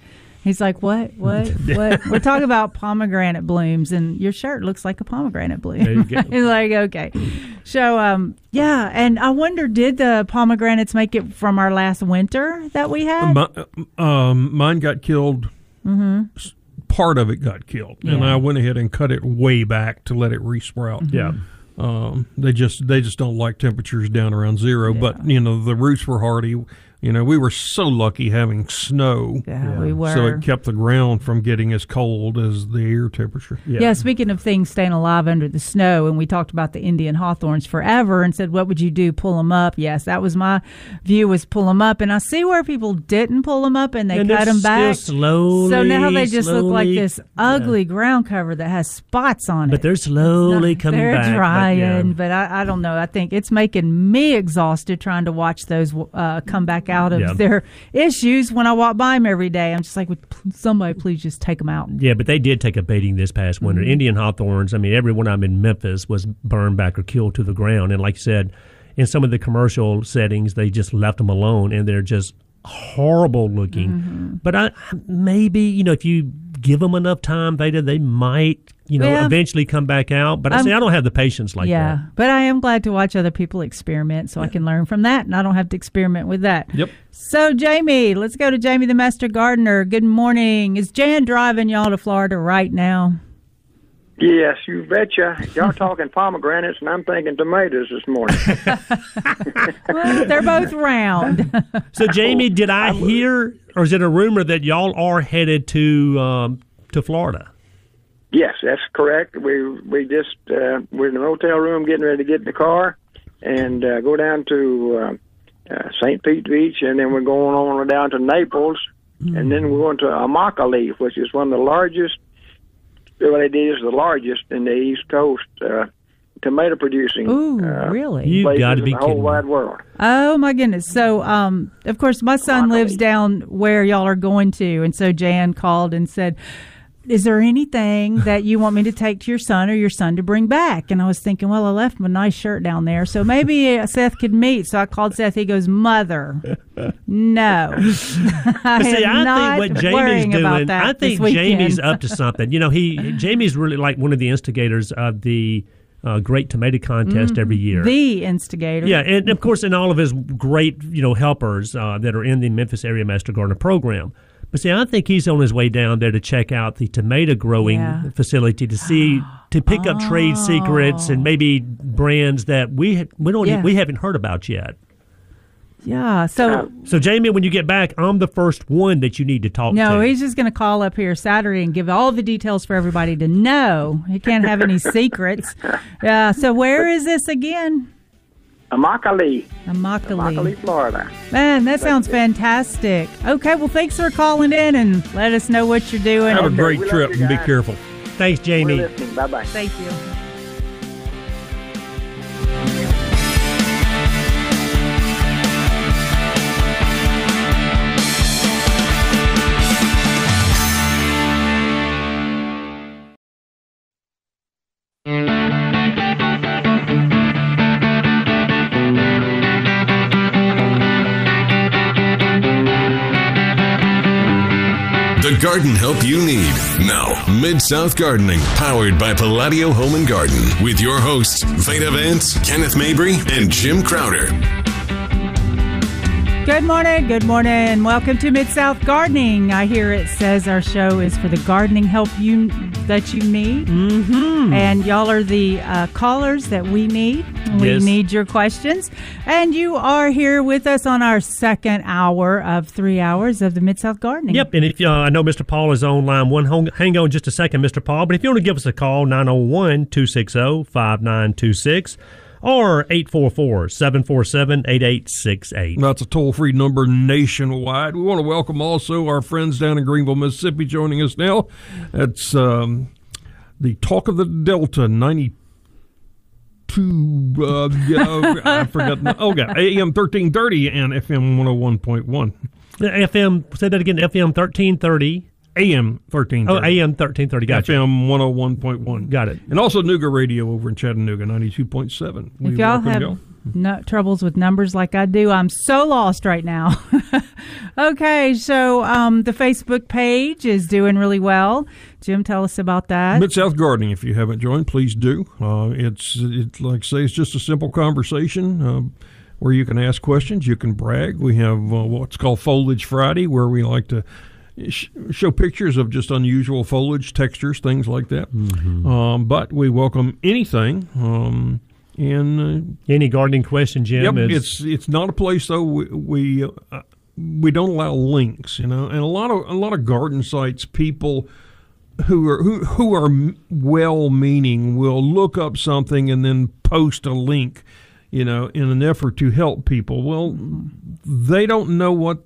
He's like, "What? What? what?" We're talking about pomegranate blooms, and your shirt looks like a pomegranate bloom. There you go. He's like, "Okay." So, um, yeah, and I wonder, did the pomegranates make it from our last winter that we had? Mi- um, mine got killed. s- Part of it got killed, and Mm-hmm. I went ahead and cut it way back to let it resprout. Yeah. Um, they just they just don't like temperatures down around zero. But you know the roots were hardy. You know we were so lucky having snow, yeah, we were. so it kept the ground from getting as cold as the air temperature. Yeah. speaking of things staying alive under the snow, and we talked about the Indian hawthorns forever and said, what would you do? Pull them up? Yes, that was my view was pull them up. And I see where people didn't pull them up and they And cut them back. slowly, so now they just look like this ugly ground cover that has spots on it. But they're slowly coming they're back. but drying, yeah. but I, I don't know. I think it's making me exhausted trying to watch those uh, come back out of Yeah. their issues when I walk by them every day. I'm just like, would somebody please just take them out? Yeah, but they did take a beating this past winter. Mm-hmm. Indian hawthorns, I mean, every one of them in Memphis was burned back or killed to the ground. And like you said, in some of the commercial settings, they just left them alone and they're just horrible looking. Mm-hmm. But I maybe, you know, if you give them enough time, Veda, they might, you know, Yeah. eventually come back out. But I Um, say I don't have the patience like yeah, that. Yeah, but I am glad to watch other people experiment so I can learn from that and I don't have to experiment with that. Yep. So, Jamie, let's go to Jamie the Master Gardener. Good morning. Is Jan driving y'all to Florida right now? Yes, you betcha. Y'all talking pomegranates, and I'm thinking tomatoes this morning. Well, they're both round. So, Jamie, did I hear, or is it a rumor that y'all are headed to um, to Florida? yes, that's correct. We we just uh, we're in the hotel room getting ready to get in the car and uh, go down to uh, uh, St. Pete Beach, and then we're going on down to Naples, and then we're going to Immokalee, which is one of the largest. Well, it is the largest in the East Coast uh, tomato producing. Ooh, uh, really? You've got to be in the whole kidding me. wide world. Oh my goodness! So, um, of course, my son lives down where y'all are going to, and so Jan called and said, "Is there anything that you want me to take to your son or your son to bring back?" And I was thinking, well, I left him a nice shirt down there, so maybe uh, Seth could meet. So I called Seth. He goes, "Mother, no." I see, I think what Jamie's doing, I think Jamie's up to something. You know, he Jamie's really like one of the instigators of the uh, Great Tomato Contest every year. Mm-hmm. the instigator. yeah, and of course, in all of his great, you know, helpers uh, that are in the Memphis Area Master Gardener program. But see, I think he's on his way down there to check out the tomato growing Yeah. facility to see to pick up trade secrets and maybe oh. brands that we we don't Yeah. we haven't heard about yet. yeah. So. So, Jamie, when you get back, I'm the first one that you need to talk to. No, he's just going to call up here Saturday and give all the details for everybody to know. He can't have any secrets. Yeah. So where is this again? Amacale, Immokalee. Amacale, Florida. Man, that sounds fantastic. Okay, well, thanks for calling in and let us know what you're doing. Have a Okay, great trip and be careful. Thanks, Jamie. Bye bye. Thank you. Garden help you need. Now, Mid South Gardening, powered by Palladio Home and Garden, with your hosts, Veda Vance, Kenneth Mabry, and Jim Crowder. Good morning. Good morning. Welcome to Mid South Gardening. I hear it says our show is for the gardening help you that you need, mm-hmm. and y'all are the uh, callers that we need. We Yes. need your questions, and you are here with us on our second hour of three hours of the Mid South Gardening. Yep, and if uh, I know Mr. Paul is on line one, hang, hang on just a second, Mr. Paul. But if you want to give us a call, 901 260 5926 or 844 747 8868. That's a toll free number nationwide. We want to welcome also our friends down in Greenville, Mississippi, joining us now. It's um, the Talk of the Delta 92. Uh, yeah, I forgot. Oh, yeah, AM 1330 and FM 101.1. FM, say that again, FM 1330. AM 1330. Oh, AM 1330. Gotcha. FM 101.1. Got it. And also Nooga Radio over in Chattanooga, 92.7. If y'all have y'all. no troubles with numbers like I do, I'm so lost right now. okay, so um, the Facebook page is doing really well. Jim, tell us about that. Mid South Gardening, if you haven't joined, please do. Uh, it's it, like I say, it's just a simple conversation uh, where you can ask questions, you can brag. We have uh, what's called Foliage Friday, where we like to sh- show pictures of just unusual foliage textures, things like that. Um, but we welcome anything. Um, and uh, Any gardening question, Jim? Yep, is- it's it's not a place though. We we, uh, we don't allow links, you know, and a lot of a lot of garden sites people who are who who are well-meaning will look up something and then post a link, you know, in an effort to help people. Well, they don't know what.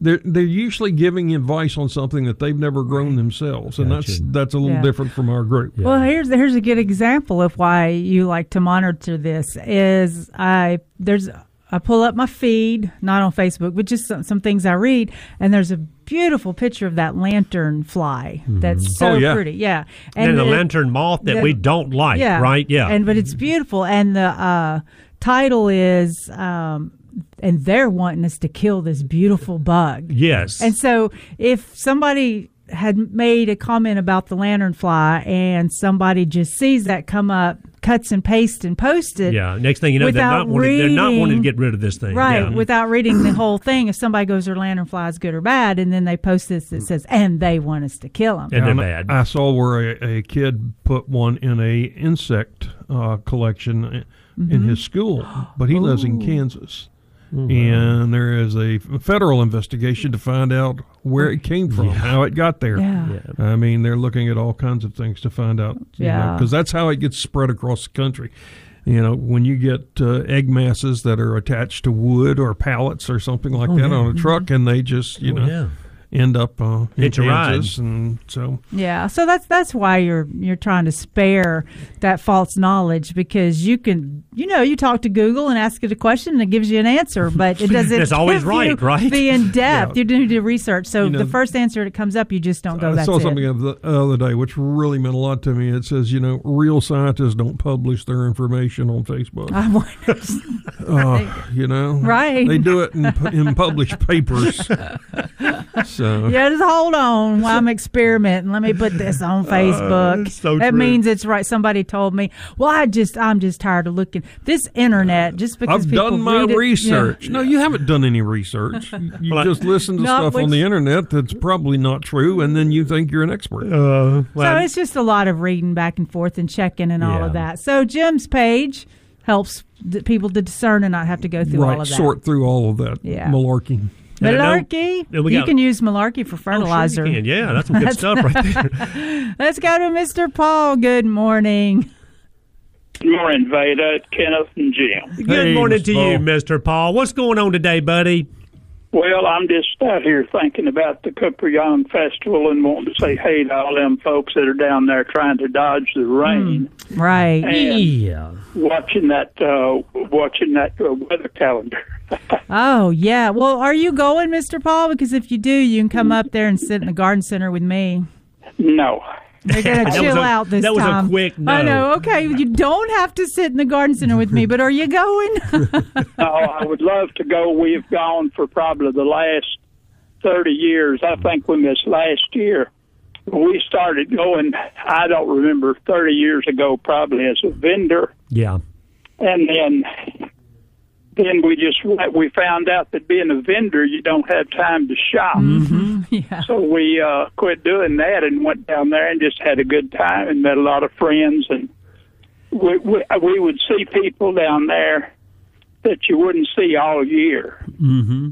They're they're usually giving advice on something that they've never grown themselves, and that's Gotcha. that's a little Yeah. different from our group. Well, here's here's a good example of why you like to monitor this. Is I there's I pull up my feed, not on Facebook, but just some, some things I read, and there's a beautiful picture of that lantern fly. That's so Oh, yeah. pretty. Yeah, And, the it- lantern moth that the- we don't like, yeah, right? Yeah. and but it's beautiful, and the uh, title is, um, and they're wanting us to kill this beautiful bug. yes. And so if somebody had made a comment about the lanternfly and somebody just sees that come up, cuts and pastes and posts it. yeah. Next thing you know, they're without not, wanting, they're not wanting to get rid of this thing. Right, Yeah. without reading the whole thing, if somebody goes, their lanternfly is good or bad, and then they post this that says, and they want us to kill them. And they're And bad. I saw where a, a kid put one in a insect uh, collection Mm-hmm. in his school, but he lives in Kansas. And there is a federal investigation to find out where it came from, how it got there. Yeah. I mean, they're looking at all kinds of things to find out. Yeah. Because that's how it gets spread across the country. You know, when you get uh, egg masses that are attached to wood or pallets or something like that on a truck, and they just, you Oh, know, yeah. end up uh, in Hitch. Kansas, and so Yeah, so that's that's why you're you're trying to spare that false knowledge because you can you know you talk to Google and ask it a question and it gives you an answer, but it doesn't. It's always give right, you right? The in depth, Yeah. you do the research. So You know, the first answer that comes up, you just don't go. I That's saw it. something the other day which really meant a lot to me. It says, you know, real scientists don't publish their information on Facebook. I wonder- Uh, you know, Right. They do it in, in published papers. So yeah, just hold on while I'm experimenting. Let me put this on Facebook. it's so that true. means it's right. Somebody told me. Well, I just I'm just tired of looking this internet. Just because I've people done my read it- research. Yeah. No, you haven't done any research. You, you Well, I- just listen to Not stuff on the internet that's probably not true, and then you think you're an expert. Uh, So it's just a lot of reading back and forth and checking and all of that. So Jim's page helps d- people to discern and not have to go through all right, of that. sort through all of that Yeah. malarkey. And I know- Malarkey. and you can use malarkey for oh, sure fertilizer. you can. Yeah, that's some good stuff right there. Let's go to Mr. Paul. Good morning. Good morning, Veda, Kenneth, and Jim. Good Hey, morning Mr. to you, Mr. Paul. What's going on today, buddy? Well, I'm just out here thinking about the Cooper Young Festival and wanting to say hey to all them folks that are down there trying to dodge the rain. Right. And Yeah. watching that, uh, watching that uh, weather calendar. Oh yeah. Well, are you going, Mr. Paul? Because if you do, you can come up there and sit in the garden center with me. no, They're gonna chill a- out this that was a time. quick I know. Okay, you don't have to sit in the garden center with me, but are you going? no, oh, I would love to go. We've gone for probably the last thirty years. I think we missed last year. We started going. I don't remember thirty years ago, probably as a vendor. Yeah. and then then we just we found out that being a vendor you don't have time to shop. Yeah. so we uh quit doing that and went down there and just had a good time and met a lot of friends. And we we, we would see people down there that you wouldn't see all year. Mm-hmm.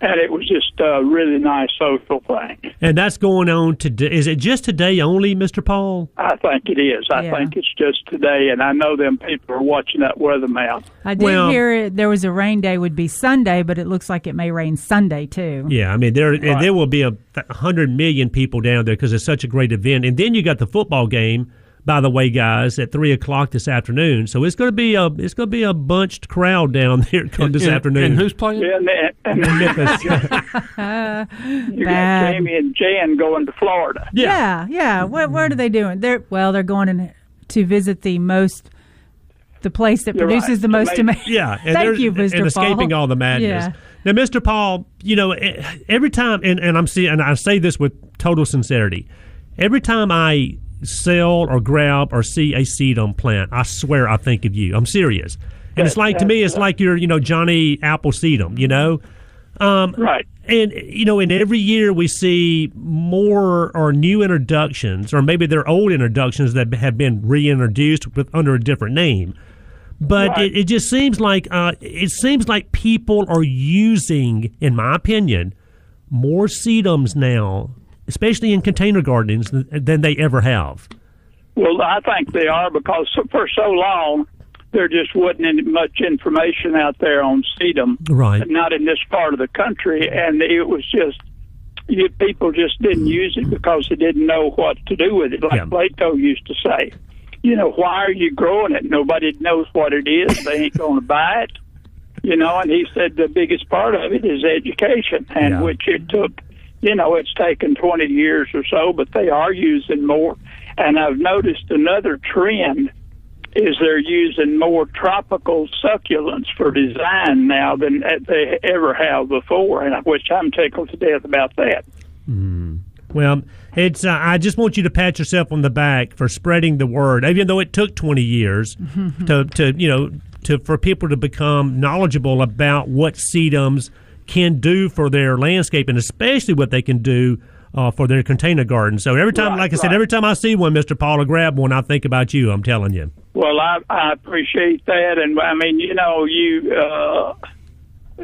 And it was just a really nice social thing And that's going on today. Is it just today only, Mr. Paul? i think it is i Yeah. think it's just today and i know them people are watching that weather map I did Well- hear it. There was a rain day would be Sunday, but it looks like it may rain Sunday too. Yeah, I mean there and there will be a hundred million people down there because it's such a great event. And then you got the football game, by the way, guys, at three o'clock this afternoon. So it's going to be a it's going to be a bunched crowd down there come this and, afternoon. And who's playing? and, and, in Memphis. You got Jamie and Jan going to Florida. Yeah, yeah. What what are they doing? They're well, they're going in to visit the most the place that You're produces right. the most Tomato- Yeah, and Thank you, Mr. And escaping Paul. all the madness. Yeah. Now, Mr. Paul, you know, every time, and, and I'm seeing, and I say this with total sincerity, every time I sell or grab or see a sedum plant, I swear I think of you. I'm serious, and it's like to me, it's like you're, you know, Johnny Apple Seedum, you know. Um, Right. and you know, and every year we see more or new introductions, or maybe they're old introductions that have been reintroduced with under a different name. But Right. it, it just seems like uh, it seems like people are using, in my opinion, more sedums now, especially in container gardens, than, they ever have. Well, I think they are because for so long there just wasn't any much information out there on sedum, Right. not in this part of the country, and it was just you, people just didn't use it because they didn't know what to do with it. Like Yeah. Plato used to say, you know, why are you growing it? Nobody knows what it is. They ain't going to buy it. You know, and he said the biggest part of it is education, and Yeah. which it took. You know, it's taken 20 years or so, but they are using more. And I've noticed another trend is they're using more tropical succulents for design now than they ever have before, and which I'm tickled to death about that. Well, it's. Uh, I just want you to pat yourself on the back for spreading the word, even though it took twenty years to, to you know to for people to become knowledgeable about what sedums can do for their landscape, and especially what they can do. Uh, for their container garden. So every time, Right, like I said, every time I see one, Mister Paul, I grab one. I think about you. I'm telling you. Well, I, I appreciate that, and I mean, you know, you uh,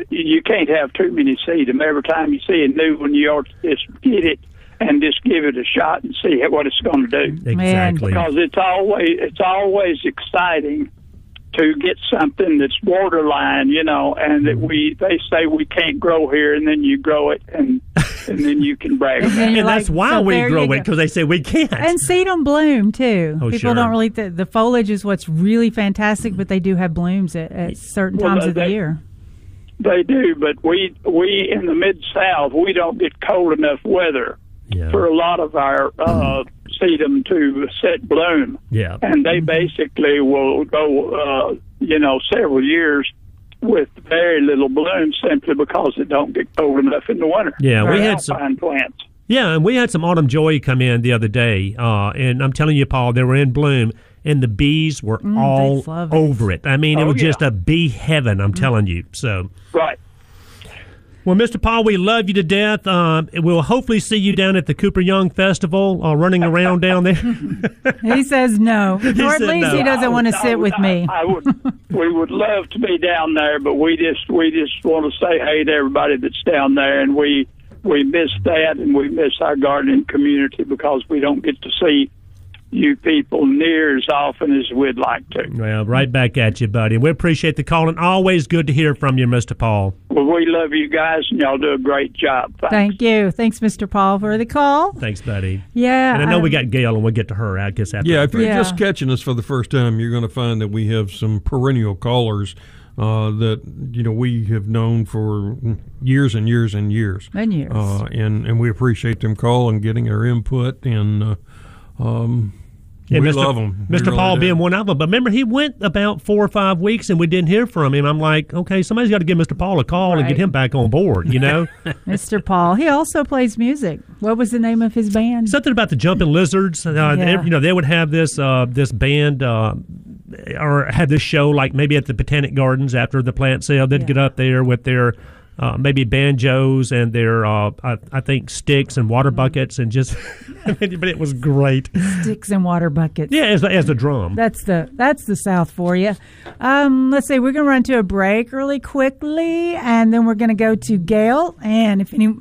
you can't have too many sedum. Every time you see a new one, you ought to just get it and just give it a shot and see what it's going to do. Exactly. Because it's always it's always exciting to get something that's borderline, you know, and that we they say we can't grow here, and then you grow it, and and then you can brag about it. and you're that's why so we grow it because they say we can't. And sedum bloom too. Oh, People sure. don't really. Th- the foliage is what's really fantastic, but they do have blooms at, at certain Well, times of the year. They do, but we we in the mid South we don't get cold enough weather yeah. for a lot of our uh, sedum to set bloom, yeah. and they basically will go, uh, you know, several years with very little bloom simply because it don't get cold enough in the winter. Yeah, we had some- alpine plants. Yeah, and we had some autumn joy come in the other day, uh, and I'm telling you, Paul, they were in bloom, and the bees were all love it. over it. I mean, it Oh, was just a bee heaven. I'm telling you. So, Right. Well, Mr. Paul, we love you to death. Um, we'll hopefully see you down at the Cooper Young Festival, uh, running around down there. He says no, or at least no. he doesn't want to I sit would- with me. I, I would. we would love to be down there, but we just we just want to say hey to everybody that's down there, and we we miss that, and we miss our gardening community because we don't get to see you people near as often as we'd like to. well, right back at you, buddy. We appreciate the call, and always good to hear from you, Mr. Paul. Well, we love you guys, and y'all do a great job. Thanks. Thank you. Thanks, Mr. Paul, for the call. Thanks, buddy. Yeah, And I know we um, got Gail, and we'll get to her, I guess, after. Yeah, if you're. Yeah. just catching us for the first time, you're going to find that we have some perennial callers uh, that you know we have known for years and years and years. And years. Uh, and and we appreciate them calling, getting our input, and uh, um, Yeah, we Mr. love them. Mr. Paul being one of them. But remember, he went about four or five weeks and we didn't hear from him. I'm like, okay, somebody's got to give Mr. Paul a call and get him back on board, you know? Mr. Paul. He also plays music. What was the name of his band? Something about the jumping lizards. Uh, Yeah. they, you know, they would have this uh, this band uh, or had this show like maybe at the Botanic Gardens after the plant sale. They'd Yeah. get up there with their uh, maybe banjos and their uh, I, I think sticks and water buckets and just but it was great. Sticks and water buckets. Yeah, as, as a drum. That's the that's the South for you. Um, let's see, we're gonna run to a break really quickly, and then we're gonna go to Gail. And if any,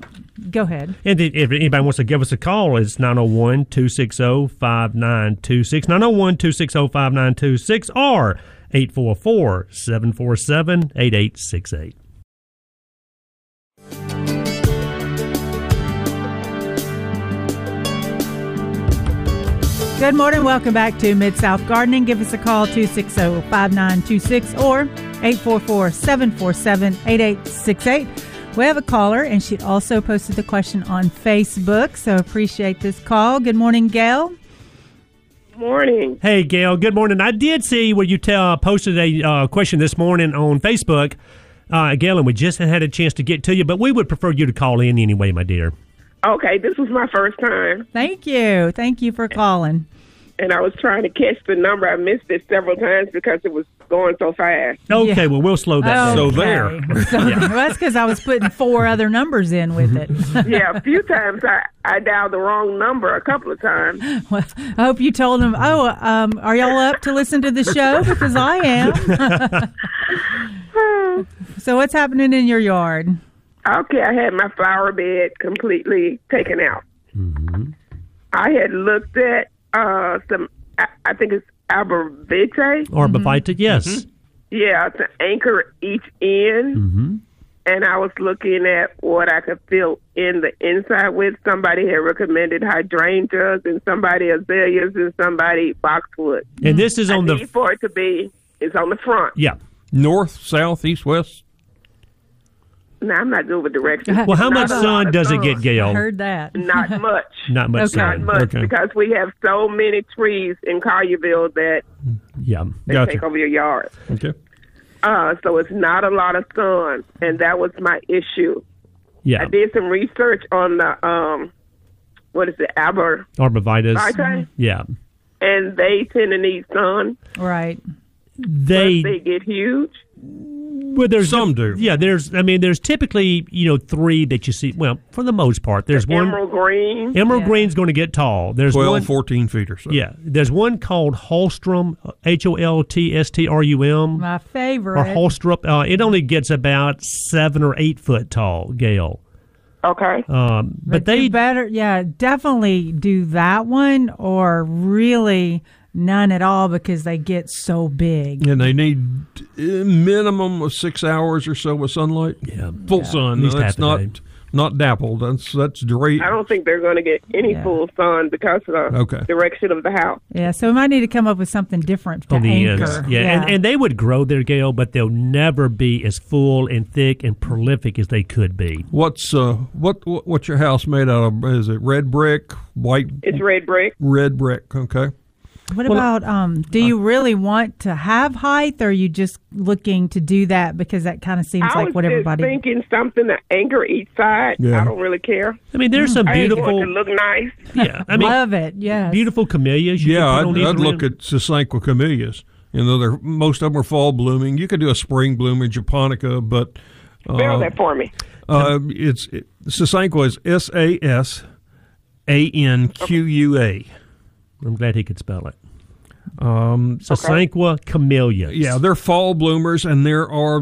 go ahead. And if anybody wants to give us a call, it's 901 260 5926. 901 260 5926 or 844 Good morning. Welcome back to Mid South Gardening. Give us a call 260 5926 or 844 747 8868. We have a caller, and she also posted the question on Facebook, so appreciate this call. Good morning, Gail. Morning. Hey, Gail, good morning. I did see where you tell, posted a uh, question this morning on Facebook, uh, Gail, and we just had a chance to get to you, but we would prefer you to call in anyway, my dear. Okay, this was my first time, Thank you. Thank you for calling. and I was trying to catch the number. I missed it several times because it was going so fast. Okay, Yeah. well, we'll slow that down. So there. So well, that's because I was putting four other numbers in with it. Yeah, a few times I, I dialed the wrong number a couple of times. Well, I hope you told them, oh, um, are y'all up to listen to the show? Because I am. so, what's happening in your yard? Okay, I had my flower bed completely taken out. I had looked at uh, some, I, I think it's arborvitae. Or Bavita, yes. Yeah, to anchor each end. Mm-hmm. And I was looking at what I could fill in the inside with. Somebody had recommended hydrangeas and somebody azaleas and somebody boxwood. And this is I on the. need for it to be, it's on the front. Yeah. North, south, east, west. No, I'm not good with directions. Well, how Not much a lot sun does it get, Gail? I heard that. Not much. Not much Okay. Not much Okay. because we have so many trees in Collierville that Yeah. they Gotcha. take over your yard. Okay. Uh, so it's not a lot of sun, and that was my issue. Yeah. I did some research on the um, what is it, arbor Arborvitae. vitae, Yeah. and they tend to need sun. Right. They, They get huge. Well, there's Some do. Yeah, there's. I mean, there's typically you know three that you see. Well, for the most part, there's one. Emerald green. Emerald Yeah. green's going to get tall. There's 12, one. 14 feet or so. Yeah, there's one called Holstrom, H O L T S T R U M, My favorite. or favorite. Holstrup. Uh, it only gets about seven or eight foot tall, Gail. Okay. Um, but, but they better, yeah, definitely do that one or really none at all because they get so big. And they need a minimum of six hours or so of sunlight. Yeah. Full sun. At That's half not day. not dappled. That's that's great. I don't think they're going to get any Yeah. full sun because of the Okay. direction of the house. Yeah, so we might need to come up with something different to on the anchor. ends. Yeah, And, and they would grow there Gail, but they'll never be as full and thick and prolific as they could be. What's uh what, what what's your house made out of? Is it red brick, white It's red brick. red brick? Okay. What well, about um do you really want to have height or are you just looking to do that because that kind of seems I like was what just everybody thinking something to anchor each side. Yeah. I don't really care. I mean, there's some I just want beautiful, it to look nice. yeah. I mean, love it. Yes. beautiful camellias. You Yeah, I'd, put on I'd either look end. at Sasanqua camellias. You know, they're most of them are fall blooming. You could do a spring bloom in japonica, but Spell uh, that for me. uh, it's it, Sasanqua is S A S A N Q U A. I'm glad he could spell it. Um, Sasanqua camellias. Yeah, they're fall bloomers, and there are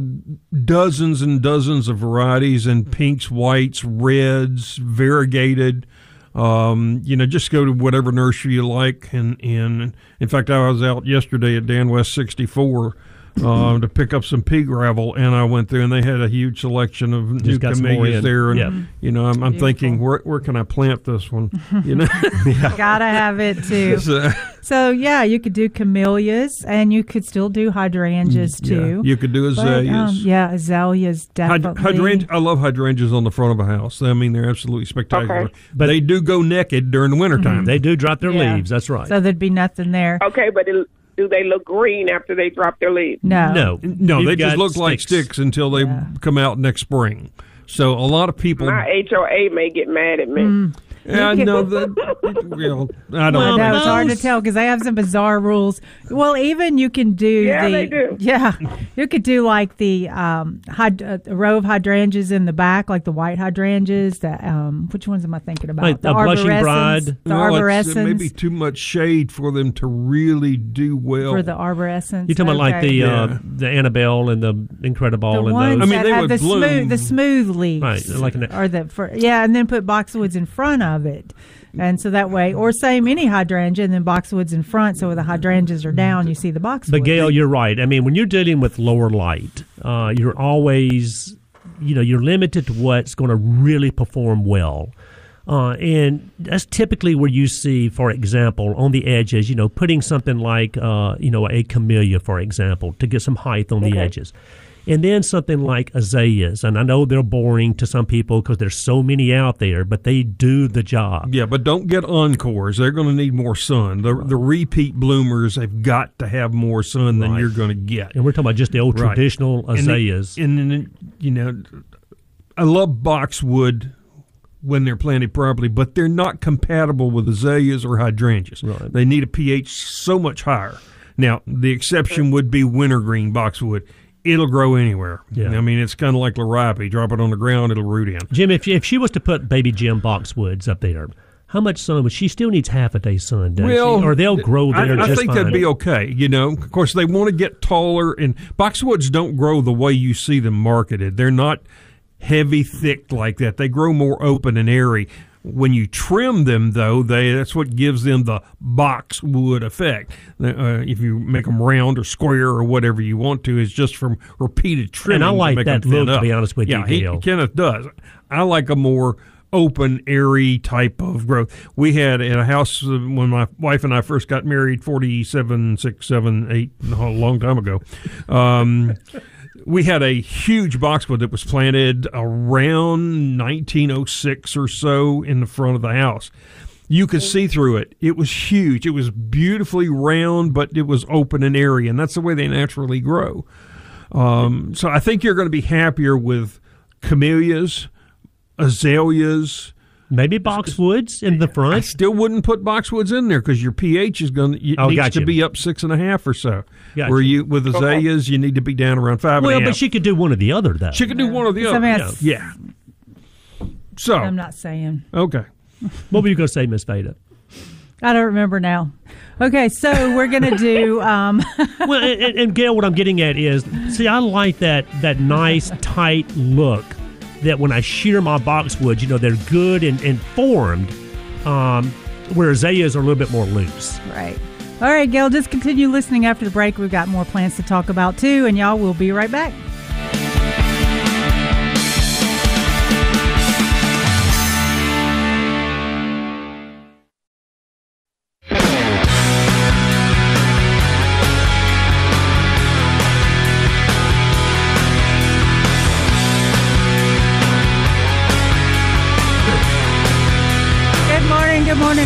dozens and dozens of varieties in pinks, whites, reds, variegated. Um, you know, just go to whatever nursery you like. And, and in fact, I was out yesterday at Dan West 64 uh, to pick up some pea gravel, and I went there, and they had a huge selection of new got some more camellias there. And, Yep. you know, I'm, I'm thinking, where, where can I plant this one? You know? Gotta have it too. So, So yeah, you could do camellias and you could still do hydrangeas too. yeah, you could do But, azaleas. um, yeah, azaleas Hyd- definitely. hydrangea, I love hydrangeas on the front of a house. I mean, they're absolutely spectacular. Okay. But they do go naked during the wintertime. They do drop their Yeah. leaves. That's right. So there'd be nothing there. Okay, but it, do they look green after they drop their leaves? No. no, no, You've they just got look like sticks until they Yeah. come out next spring. So a lot of people. My HOA may get mad at me. Mm. Yeah, no, that, well, I don't. Well, No, know. it's hard to tell because they have some bizarre rules. Well, even you can do Yeah, the they do. yeah, you could do like the um hyd- uh, row of hydrangeas in the back, like the white hydrangeas. That um, which ones am I thinking about? Like the a blushing bride? the No, it's- arborescens it may too much shade for them to really do well. for the arborescens. You're talking about like Okay. the uh, the Annabelle and the Incrediball the and ones those. I mean, that they have would the bloom- smooth the smooth leaves, Right, like an- or the for, yeah, and then put boxwoods in front of it, and so that way, or same any hydrangea and then boxwoods in front, so the hydrangeas are down, you see the boxwoods. But Gail, you're right. I mean, when you're dealing with lower light, uh, you're always, you know, you're limited to what's going to really perform well. Uh, and that's typically where you see, for example, on the edges, you know, putting something like, uh, you know, a camellia, for example, to get some height on the edges. And then something like azaleas. And I know they're boring to some people because there's so many out there, but they do the job. Yeah, but don't get encores. They're going to need more sun. The the repeat bloomers have got to have more sun than Right. you're going to get. And we're talking about just the old Right. traditional And the- azaleas. And, then, you know, I love boxwood when they're planted properly, but they're not compatible with azaleas or hydrangeas. Right. They need a pH so much higher. Now, the exception would be wintergreen boxwood. It'll grow anywhere. Yeah. I mean, it's kind of like liriope. Drop it on the ground, it'll root in. Jim, if if she was to put baby gem Boxwoods up there, how much sun would she still needs half a day sun, doesn't she? Or they'll grow I, there I just think fine. that'd be okay. You know, of course, they want to get taller, and boxwoods don't grow the way you see them marketed. They're not heavy, thick like that. They grow more open and airy. When you trim them, though, they that's what gives them the boxwood effect. Uh, if you make them round or square or whatever you want to, is just from repeated trimming. And I like that look, to be honest with you, yeah, he- Kenneth does. I like a more open, airy type of growth. We had in a house uh, when my wife and I first got married, 47, 6, 7, 8, a long time ago. Um, we had a huge boxwood that was planted around 1906 or so in the front of the house. You could see through it. It was huge. It was beautifully round, but it was open and airy, and that's the way they naturally grow. Um, so I think you're going to be happier with camellias, azaleas. Maybe boxwoods in the I front. still wouldn't put boxwoods in there because your pH is going to Oh, needs gotcha. to be up six and a half or so. Gotcha. Where you with azaleas, you need to be down around five and a Well, half. but she could do one or the other, though. She could do one or the So, I other. mean, yeah. yeah. So I'm not saying. okay. What were you going to say, Miss Veda? I don't remember now. Okay, so we're gonna do. Um, well, and, and- and Gail, what I'm getting at is, see, I like that that nice tight look. That when I shear my boxwoods, you know, they're good and, and formed. Um, where azaleas are a little bit more loose. right. All right, Gail. Just continue listening after the break. We've got more plants to talk about too, and y'all will be right back.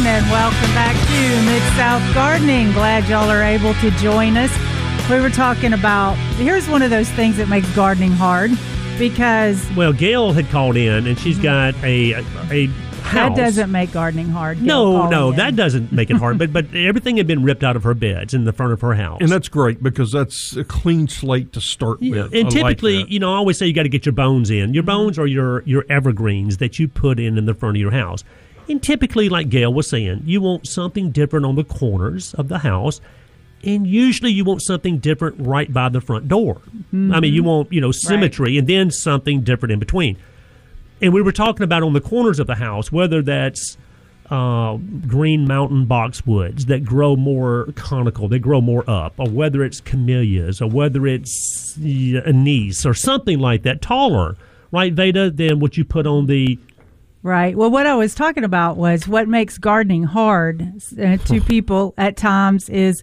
And welcome back to Mid South Gardening. Glad y'all are able to join us. We were talking about here's one of those things that makes gardening hard because Well, Gail had called in, and she's mm-hmm. got a a house. that doesn't make gardening hard. Gail No, no, in. that doesn't make it hard. but but everything had been ripped out of her beds in the front of her house. And that's great because that's a clean slate to start Yeah, with. and I typically, that. you know, I always say you got to get your bones in. Your mm-hmm. bones are your your evergreens that you put in in the front of your house. And typically, like Gail was saying, you want something different on the corners of the house, and usually you want something different right by the front door. I mean, you want you know symmetry, and then something different in between. And we were talking about on the corners of the house, whether that's uh, green mountain boxwoods that grow more conical, they grow more up, or whether it's camellias, or whether it's anise or something like that, taller, right, Veda, than what you put on the. Right. Well, what I was talking about was what makes gardening hard uh, to people at times is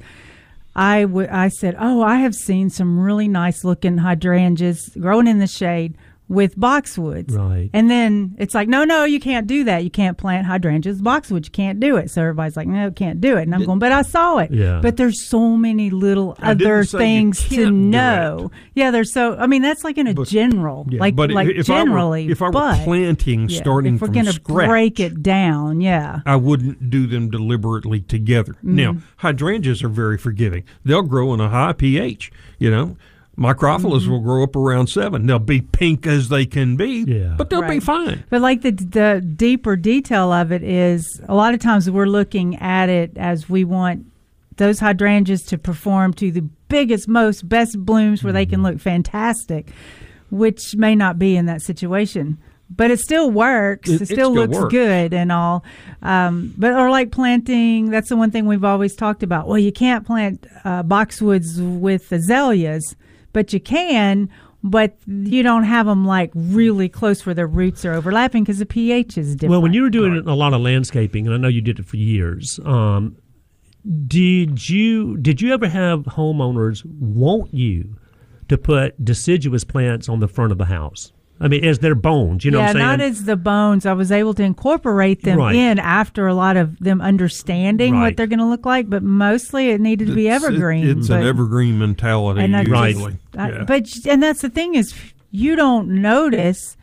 I w- I said, "Oh, I have seen some really nice looking hydrangeas growing in the shade with boxwoods." Right. And then it's like, "No, no, you can't do that. You can't plant hydrangeas boxwoods. You can't do it." So everybody's like, "No, can't do it." And I'm going, "But I saw it." Yeah. But there's so many little I other things to know. Yeah, there's so I mean, that's like in a But- general, Yeah, like but like if generally, I were, if I were but planting yeah, starting if we're gonna break it down, yeah. I wouldn't do them deliberately together. Mm-hmm. Now, hydrangeas are very forgiving. They'll grow in a high pH. You know, macrophyllas Mm-hmm. will grow up around seven. They'll be pink as they can be, Yeah. but they'll be fine. But like the the deeper detail of it is a lot of times we're looking at it as we want those hydrangeas to perform to the biggest, most best blooms where they Mm-hmm. can look fantastic, which may not be in that situation. But it still works. It- It, it still still looks works. good and all. Um, but or like planting, that's the one thing we've always talked about. Well, you can't plant uh, boxwoods with azaleas, but you can. But you don't have them like really close where their roots are overlapping because the pH is different. Well, when you were doing a lot of landscaping, and I know you did it for years, um, did you did you ever have homeowners want you to put deciduous plants on the front of the house? I mean, as their bones, you know yeah, what I'm saying? not as the bones. I was able to incorporate them Right. in after a lot of them understanding Right. what they're going to look like, but mostly it needed to be It's- it- evergreen. it's but, an evergreen mentality and I Right. usually. I- Yeah. but and that's the thing is you don't notice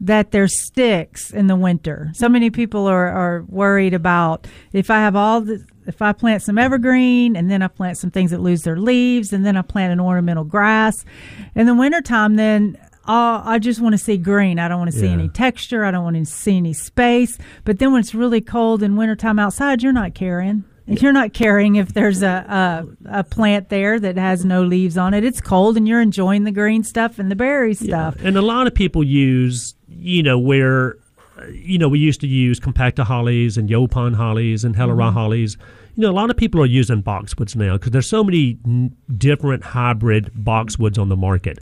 that there's sticks in the winter. So many people are, are worried about if I have all the if I plant some evergreen and then I plant some things that lose their leaves and then I plant an ornamental grass in the wintertime then uh, I just want to see green. I don't want to see Yeah. any texture. I don't want to see any space. But then when it's really cold in wintertime outside, you're not caring. If you're not caring if there's a, a a plant there that has no leaves on it, it's cold and you're enjoying the green stuff and the berry stuff. And a lot of people use, you know, where, you know, we used to use compacta hollies and Yaupon hollies and Helleri Mm-hmm. hollies. You know, a lot of people are using boxwoods now because there's so many n- different hybrid boxwoods on the market.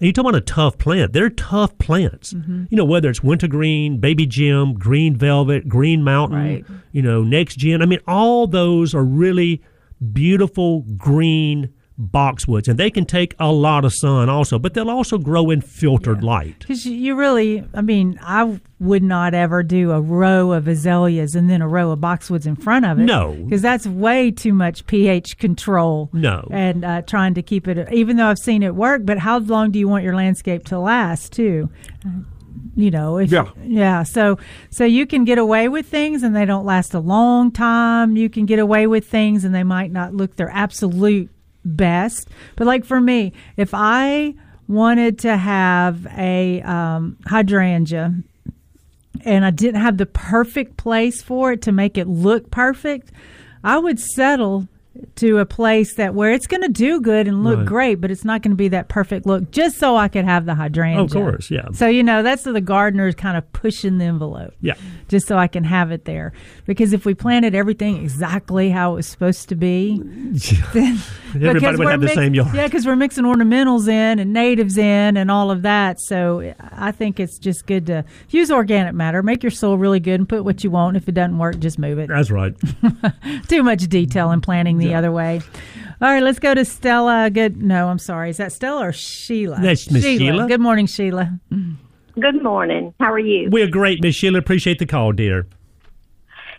And you talk about a tough plant. They're tough plants. Mm-hmm. You know, whether it's wintergreen, baby gem, green velvet, green mountain, Right. you know, next gen. I mean, all those are really beautiful green boxwoods, and they can take a lot of sun also, but they'll also grow in filtered light. Because you really, I mean, I would not ever do a row of azaleas and then a row of boxwoods in front of it. No. Because that's way too much pH control. No. And uh, trying to keep it, even though I've seen it work, but how long do you want your landscape to last, too? you know if Yeah. yeah so so you can get away with things and they don't last a long time you can get away with things and they might not look their absolute best. But like for me if i wanted to have a um, hydrangea and i didn't have the perfect place for it to make it look perfect i would settle to a place that where it's going to do good and look Right. great but it's not going to be that perfect look just so i could have the hydrangea Of course, yeah. so you know that's the gardeners kind of pushing the envelope Yeah. just so I can have it there. Because if we planted everything exactly how it was supposed to be, then Everybody would have the mix- same yard. Yeah, because we're mixing ornamentals in and natives in and all of that. So I think it's just good to use organic matter, make your soil really good, and put what you want. If it doesn't work, just move it. That's right. Too much detail in planting the other way. All right, let's go to Stella. Good. No, I'm sorry. Is that Stella or Sheila? That's Miss Sheila. Good morning, Sheila. Good morning. How are you? We're great, Miss Sheila. Appreciate the call, dear.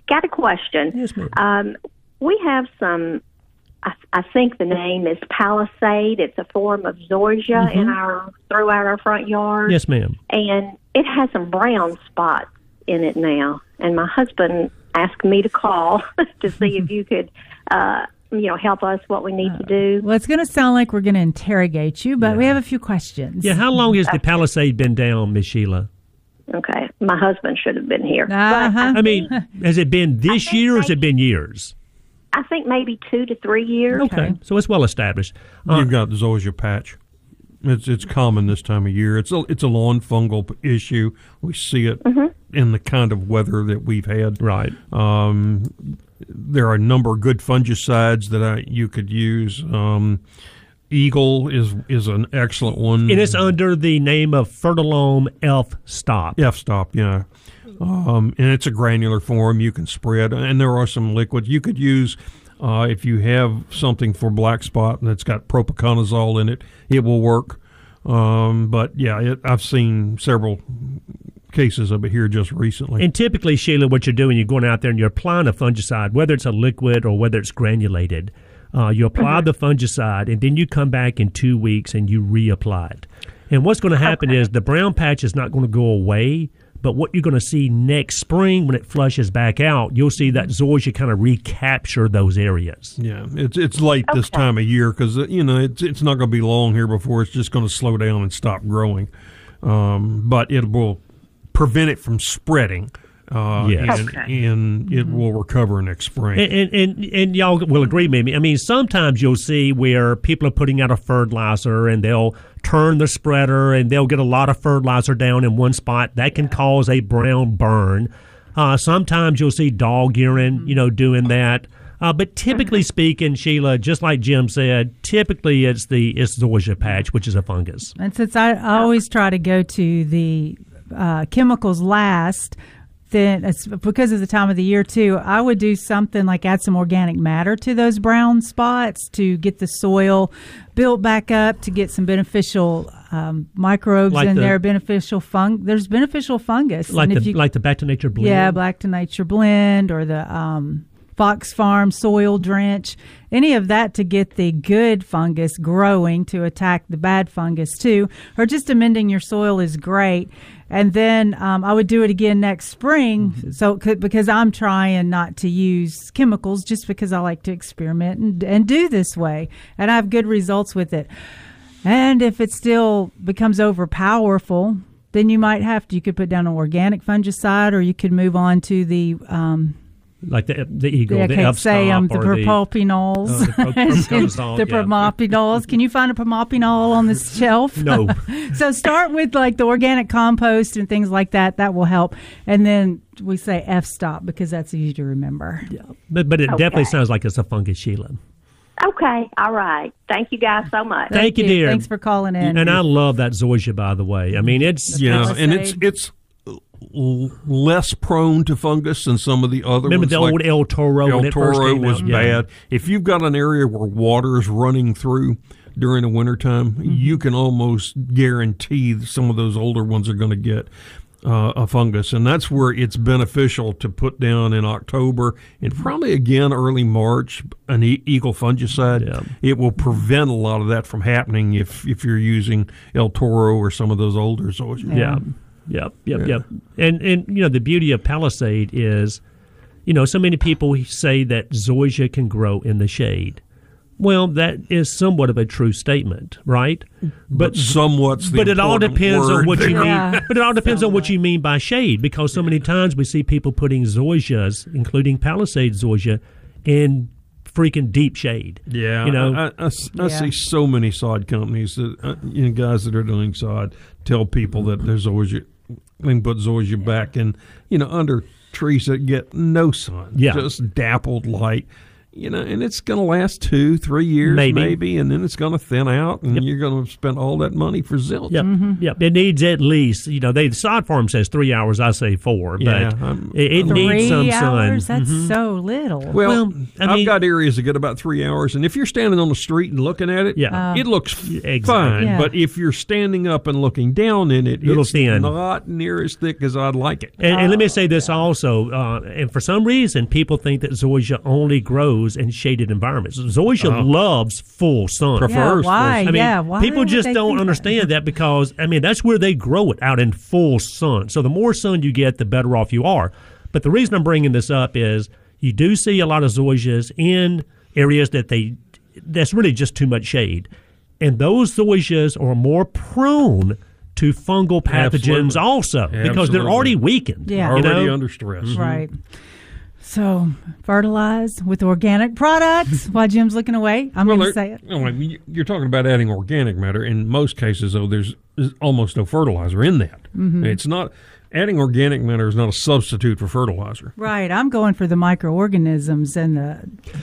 Got a question. Yes, ma'am. Um, we have some. I, I think the name is Palisade. It's a form of zoysia in our throughout our front yard, Mm-hmm. Yes, ma'am. and it has some brown spots in it now. And my husband asked me to call to see if you could, uh, you know, help us what we need to do. Well, it's going to sound like we're going to interrogate you, but we have a few questions. Yeah, how long has the Palisade been down, Miss Sheila? Okay, my husband should have been here. Uh-huh. I mean, has it been this year or has it been years? I think maybe two to three years. Okay, so it's well established. Uh, You've got the zoysia patch. It's it's common this time of year. It's a it's a lawn fungal issue. We see it in the kind of weather that we've had. right. Um, there are a number of good fungicides that I, you could use. Um, Eagle is is an excellent one. And it's under the name of Fertilome F Stop. F stop, yeah. Um, and it's a granular form you can spread, and there are some liquids you could use. Uh, if you have something for black spot that's got propiconazole in it, it will work. Um, but yeah, it, I've seen several cases of it here just recently. And typically, Sheila, what you're doing, you're going out there and you're applying a fungicide, whether it's a liquid or whether it's granulated. Uh, you apply the fungicide, and then you come back in two weeks and you reapply it. And what's going to happen is the brown patch is not going to go away, but what you're going to see next spring when it flushes back out, you'll see that zoysia kind of recapture those areas. Yeah, it's it's late this time of year because you know it's it's not going to be long here before it's just going to slow down and stop growing. Um, but it will prevent it from spreading. Uh, Yes. and, Okay. and it will recover next spring. And, and, and, and y'all will agree with me. I mean, sometimes you'll see where people are putting out a fertilizer and they'll turn the spreader and they'll get a lot of fertilizer down in one spot. That can cause a brown burn. Uh, sometimes you'll see dog urine, you know, doing that. Uh, but typically speaking, Sheila, just like Jim said, typically it's the it's zoysia patch, which is a fungus. And since I, I always try to go to the uh, chemicals last, then it's because of the time of the year too. I would do something like add some organic matter to those brown spots to get the soil built back up to get some beneficial um, microbes Like in the- there, beneficial fung. There's beneficial fungus, Like and if the you like the back to nature blend. yeah, Back to Nature blend or the um, Fox Farm soil drench, any of that to get the good fungus growing to attack the bad fungus too, or just amending your soil is great. And then um, I would do it again next spring. So c- because I'm trying not to use chemicals, just because I like to experiment and, and do this way, and I have good results with it. And if it still becomes overpowerful, then you might have to. You could put down an organic fungicide, or you could move on to the. Um, like the the eagle, I the can't F say um, the or the propanols. Oh, the pro- propanol, the yeah. propanols. Can you find a propanol on the shelf? No. so start with like the organic compost and things like that. That will help. And then we say F stop because that's easy to remember. Yeah, But but it definitely sounds like it's a fungus, Sheila. Okay, all right. Thank you guys so much. Thank, you, dear. Thanks for calling in. And I love that zoysia, by the way. I mean, it's yeah, Palisade. and it's it's l- less prone to fungus than some of the other Remember ones. the like old El Toro? El when it first Toro was out? Yeah. bad. If you've got an area where water is running through during the wintertime, Mm-hmm. you can almost guarantee some of those older ones are going to get uh, a fungus, and that's where it's beneficial to put down in October and probably again early March an e- eagle fungicide. Yeah. It will prevent a lot of that from happening if if you're using El Toro or some of those older zoysias. Yeah. Yep. Yep. Yeah. Yep. And and you know the beauty of Palisade is, you know, so many people say that zoysia can grow in the shade. Well, that is somewhat of a true statement, right? But somewhat's the but it all depends on word what you mean. Yeah. But it all depends on what you mean by shade, because so many times we see people putting zoysias, including Palisade zoysia, in freaking deep shade. Yeah, you know, I Yeah. see so many sod companies that uh, you know guys that are doing sod tell people that there's always can put zoysia back in you know under trees that get no sun, Yeah. just dappled light. You know, and it's going to last two, three years, Maybe. maybe, and then it's going to thin out, and you're going to spend all that money for zilch. Yep, Mm-hmm. yep. It needs at least you know they the sod farm says three hours. I say four, Yeah, but I'm- it, it Three needs some hours? sun. That's so little. Well, Well, I I've mean- got areas that get about three hours, and if you're standing on the street and looking at it, Yeah. it looks Exactly. fine. Yeah. But if you're standing up and looking down in it, Little it's thin. not near as thick as I'd like it. And, and let me say this also, uh, and for some reason, people think that zoysia only grows in shaded environments. Zoysia Uh-huh. loves full sun. Prefer- yeah, first, why? I mean, yeah, why people just don't think that? understand that? because I mean that's where they grow it out in full sun. So the more sun you get, the better off you are. But the reason I'm bringing this up is you do see a lot of zoysias in areas that they that's really just too much shade, and those zoysias are more prone to fungal pathogens Absolutely. also because they're already weakened. Yeah. you Already know? under stress. Right. So fertilize with organic products while Jim's looking away. I'm Well, going to say it. no, I you're talking about adding organic matter. In most cases, though, there's, there's almost no fertilizer in that. Mm-hmm. It's not adding organic matter is not a substitute for fertilizer. Right. I'm going for the microorganisms and the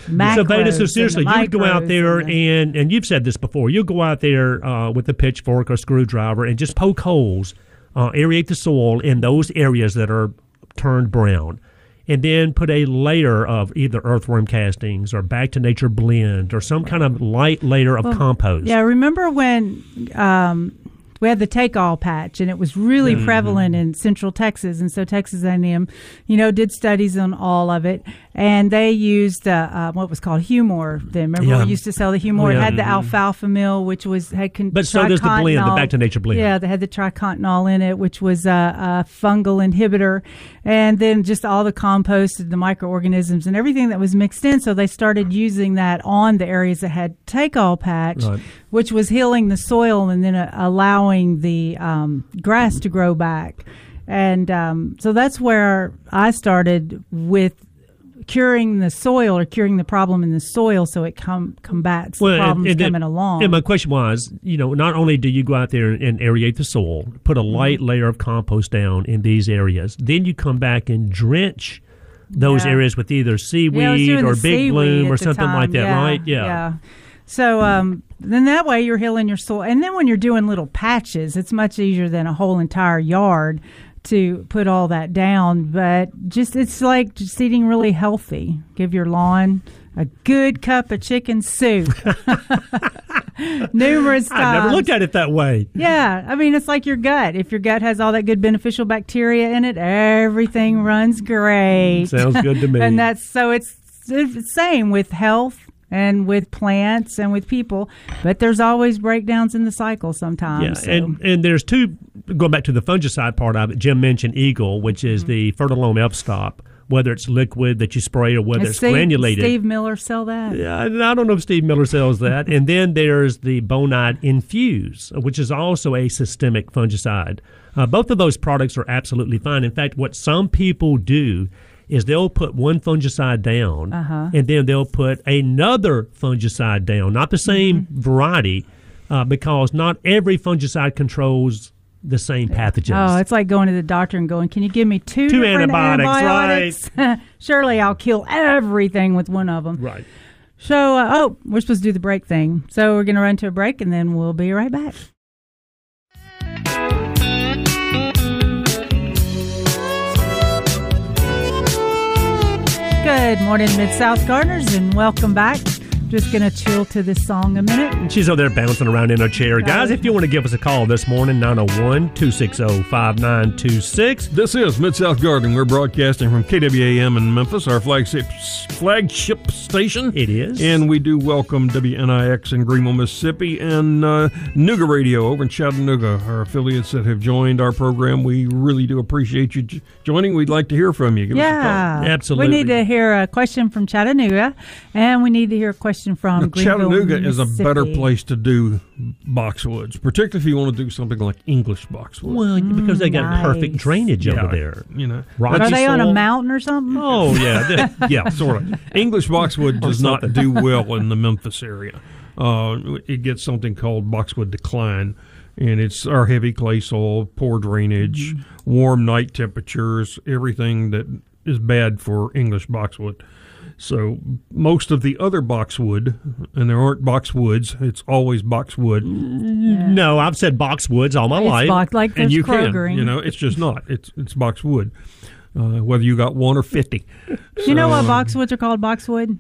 macros. So Beta, so seriously, you would go out there and the- and and you've said this before. You'll go out there uh, with a pitchfork or screwdriver and just poke holes, uh, aerate the soil in those areas that are turned brown, and then put a layer of either earthworm castings or back to nature blend or some kind of light layer of compost. Yeah, remember when um, we had the take all patch and it was really Mm-hmm. prevalent in central Texas and so Texas A&M you know did studies on all of it and they used uh, uh, what was called Humor then remember Yeah. we used to sell the Humor Oh, it had the alfalfa mill which was had con- But so does the blend, the back to nature blend. yeah they had the triacontanol in it which was a, a fungal inhibitor and then just all the compost and the microorganisms and everything that was mixed in so they started using that on the areas that had take all patch Right. which was healing the soil and then uh, allowing the um, grass to grow back. And um, so that's where I started with curing the soil or curing the problem in the soil so it com- combats the problems and- and- coming along. And my question was, you know, not only do you go out there and aerate the soil, put a light Mm-hmm. layer of compost down in these areas, then you come back and drench those Yeah. areas with either Yeah, seaweed doing or big seaweed bloom or something like that, Yeah, right? Yeah. So um, then that way you're healing your soil, and then when you're doing little patches, it's much easier than a whole entire yard to put all that down. But just it's like just eating really healthy. Give your lawn a good cup of chicken soup. Numerous times. I never looked at it that way. Yeah, I mean it's like your gut. If your gut has all that good beneficial bacteria in it, everything runs great. Sounds good to me. and that's so it's it's the same with health and with plants and with people, but there's always breakdowns in the cycle sometimes. Yeah, so. and and there's two going back to the fungicide part of it. Jim mentioned Eagle, which is the Fertilome F stop, whether it's liquid that you spray or whether it's Steve, granulated. Steve Miller sell that? Yeah, I I don't know if Steve Miller sells that. and then there's the Bonide Infuse, which is also a systemic fungicide. Uh, both of those products are absolutely fine. In fact, what some people do is they'll put one fungicide down Uh-huh. and then they'll put another fungicide down, not the same Mm-hmm. variety, uh, because not every fungicide controls the same pathogens. Oh, it's like going to the doctor and going, "Can you give me two, Two antibiotics, antibiotics? Surely I'll kill everything with one of them." right. So, uh, oh, we're supposed to do the break thing. So we're going to run to a break and then we'll be right back. Good morning, Mid South Gardeners, and welcome back. Just gonna chill to this song a minute. She's over there bouncing around in her chair. Guys, if you want to give us a call this morning, 901 260 5926. This is Mid South Garden. We're broadcasting from KWAM in Memphis, our flagship flagship station. It is. And we do welcome WNIX in Greenville, Mississippi, and uh, Nooga Radio over in Chattanooga, our affiliates that have joined our program. We really do appreciate you joining. We'd like to hear from you. Give us a call. Yeah, Absolutely. We need to hear a question from Chattanooga, and we need to hear a question from Now, Chattanooga is a better place to do boxwoods, particularly if you want to do something like English boxwood. Well, because they got nice. perfect drainage Yeah, over there. You know, Rocky Are they on a mountain or something? Oh, yeah. they- yeah. sort of. English boxwood does not do well in the Memphis area. Uh, it gets something called boxwood decline, and it's our heavy clay soil, poor drainage, warm night temperatures, everything that is bad for English boxwood. So most of the other boxwood, and there aren't boxwoods, it's always boxwood, No, I've said boxwoods all my It's life. box- like and you can, you know, it's just not. It's it's boxwood, uh, whether you got one or fifty. you know what boxwoods are called? Boxwood.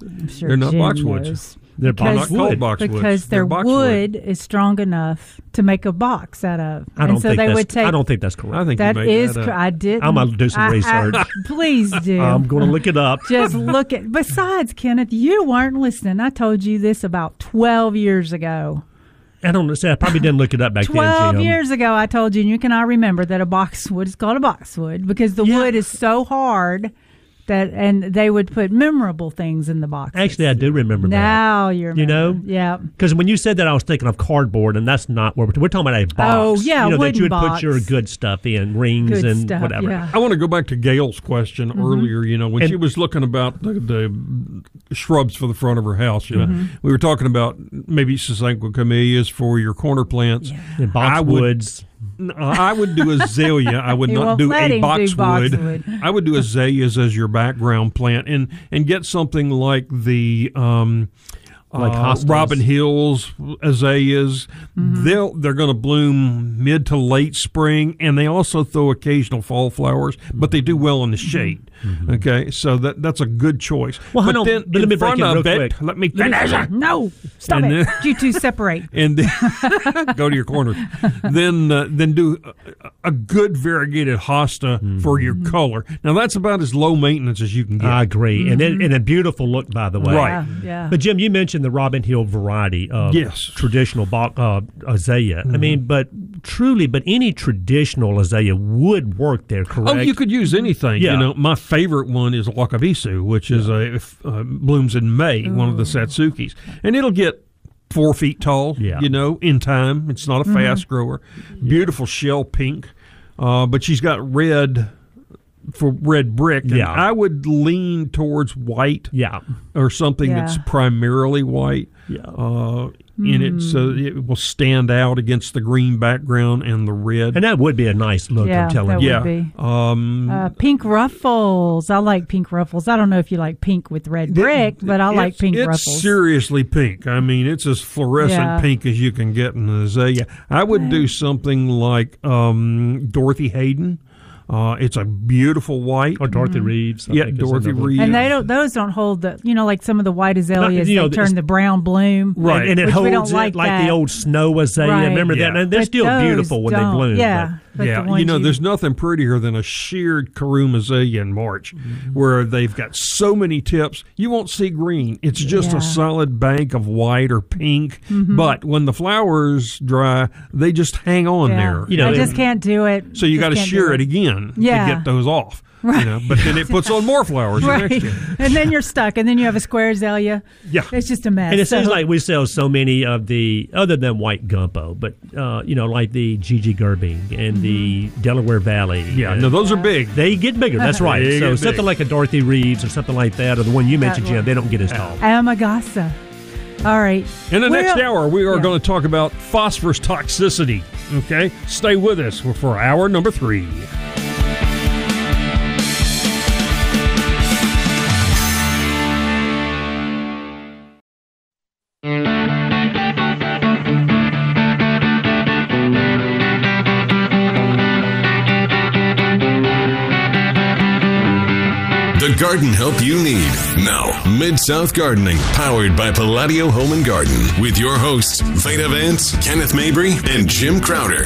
I'm sure They're not Jim boxwoods. knows. They're Because- not called boxwoods. because their boxwood. wood is strong enough to make a box out of. I don't and so think they would take. I don't think that's correct. I think that you is. that up. I did. I'm gonna do some research. please do. I'm going to look it up. Just look at. Besides, Kenneth, you weren't listening. I told you this about twelve years ago. I don't know. say I probably didn't look it up back then, Twelve Jim. years ago, I told you, and you cannot remember that a boxwood is called a boxwood because the Yeah. wood is so hard that, and they would put memorable things in the box. Actually, I do remember that. now you're. You know? yeah. Because when you said that, I was thinking of cardboard, and that's not where we're, we're talking about a box. Oh, yeah, you know, that you would box. put your good stuff in, rings Good and stuff, whatever. yeah. I want to go back to Gail's question Mm-hmm. earlier. You know, when And- she was looking about the, the shrubs for the front of her house, you know, Mm-hmm. we were talking about maybe Sasanqua camellias for your corner plants. And I would- boxwoods. N- I would do azalea. I would not do a him do boxwood. boxwood. I would do azaleas as your background plant, and and get something like the. Um, Like uh. Robin Hills azaleas, Mm-hmm. they'll they're going to bloom mid to late spring, and they also throw occasional fall flowers, but they do well in the Mm-hmm. shade. Okay, so that that's a good choice. Well, but hold on, then but let in me front it of real it, quick. let me Let me- finish. No, stop And it. then- you two separate. and then go to your corner. then uh, then do a, a good variegated hosta for your Mm-hmm. color. Now that's about as low maintenance as you can get. I agree, and it, and a beautiful look, by the way. Right. Yeah, yeah. But Jim, you mentioned the Robin Hill variety of Yes. traditional bo- uh, azalea. I mean, but truly, but any traditional azalea would work there, correct? Oh, you could use anything. Yeah. You know, my favorite one is Wakaebisu, which is a f- uh, blooms in May, one of the Satsukis, and it'll get four feet tall. Yeah. You know, in time, it's not a fast grower. Beautiful shell pink, uh, but she's got red for red brick. and Yeah. I would lean towards white Yeah. or something Yeah. that's primarily white. Yeah. Uh, in it, so it will stand out against the green background and the red. And that would be a nice look, Yeah, I'm telling that you. would yeah. be. Um, Uh, pink ruffles. I like pink ruffles. I don't know if you like pink with red brick, but I like pink it's ruffles. seriously pink. I mean, it's as fluorescent Yeah. pink as you can get in an azalea. I would do something like um, Dorothy Hayden. Uh, it's a beautiful white. Or Dorothy Reeves. I Yeah, think Dorothy another- Reeves. and they don't; those don't hold the. You know, like some of the white azaleas, you know, they turn the brown bloom. Right. And, and it Which we holds don't it like like the old snow azalea. Right. Remember Yeah. that? And they're But still beautiful when they don't. bloom. Yeah, but yeah, the you ones know, there's nothing prettier than a sheared Kurume azalea in March, Mm-hmm. where they've got so many tips. You won't see green. It's just Yeah. a solid bank of white or pink. Mm-hmm. But when the flowers dry, they just hang on yeah. there. You know, I just and- can't do it. So you got to can't shear it again Yeah. to get those off. You know, but then it puts on more flowers Right, next year. and then you're stuck, and then you have a square azalea. Yeah. It's just a mess. And it So- seems like we sell so many of the other than white gumpo, but uh, you know, like the G.G. Gerbing and the Delaware Valley. Yeah, no, those are big. they get bigger. That's right. They so something big. like a Dorothy Reeves or something like that, or the one you mentioned, That Jim, they don't get as tall. Amagasa. All right. In the We're- next hour, we are Yeah. going to talk about phosphorus toxicity. Okay, stay with us for hour number three. Garden help you need. Now, Mid South Gardening, powered by Palladio Home and Garden, with your hosts, Veda Vance, Kenneth Mabry, and Jim Crowder.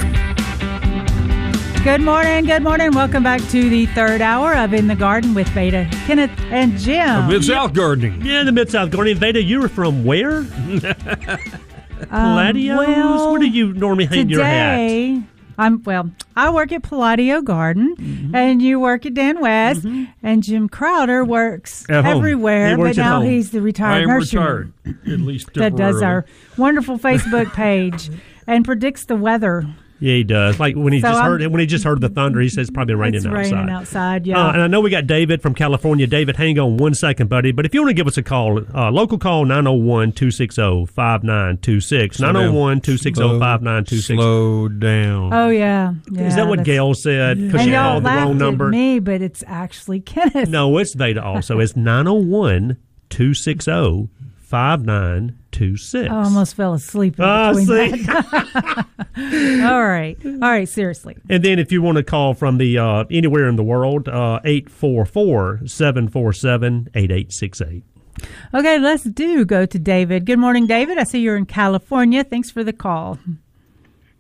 Good morning, good morning. Welcome back to the third hour of In the Garden with Veda, Kenneth, and Jim. Mid South Gardening. Yeah, the Mid South Gardening. Veda, you were from where? Palladio? Um, well, Where do you normally hang your hat? I'm well. I work at Palladio Garden, Mm-hmm. and you work at Dan West, and Jim Crowder works everywhere. He works but now home. he's the retired am retired, at least that does our wonderful Facebook page and predicts the weather. Yeah, he does. Like when he So just I'm- heard when he just heard the thunder, he says it's probably raining it's outside. raining outside. Yeah. Uh, and I know we got David from California. David, hang on one second, buddy. But if you want to give us a call, uh, local call 901 260 5926. 901 260 5926. Slow down. oh yeah. yeah Is that what Gail said? Because And she called the wrong number. at me, but it's actually Kenneth. No, it's Veda also. It's 901 260 5926. I almost fell asleep in Ah, between see? that. All right. All right, seriously. And then if you want to call from the uh, anywhere in the world, uh, 844 747 8868. Okay, let's do go to David. Good morning, David. I see you're in California. Thanks for the call.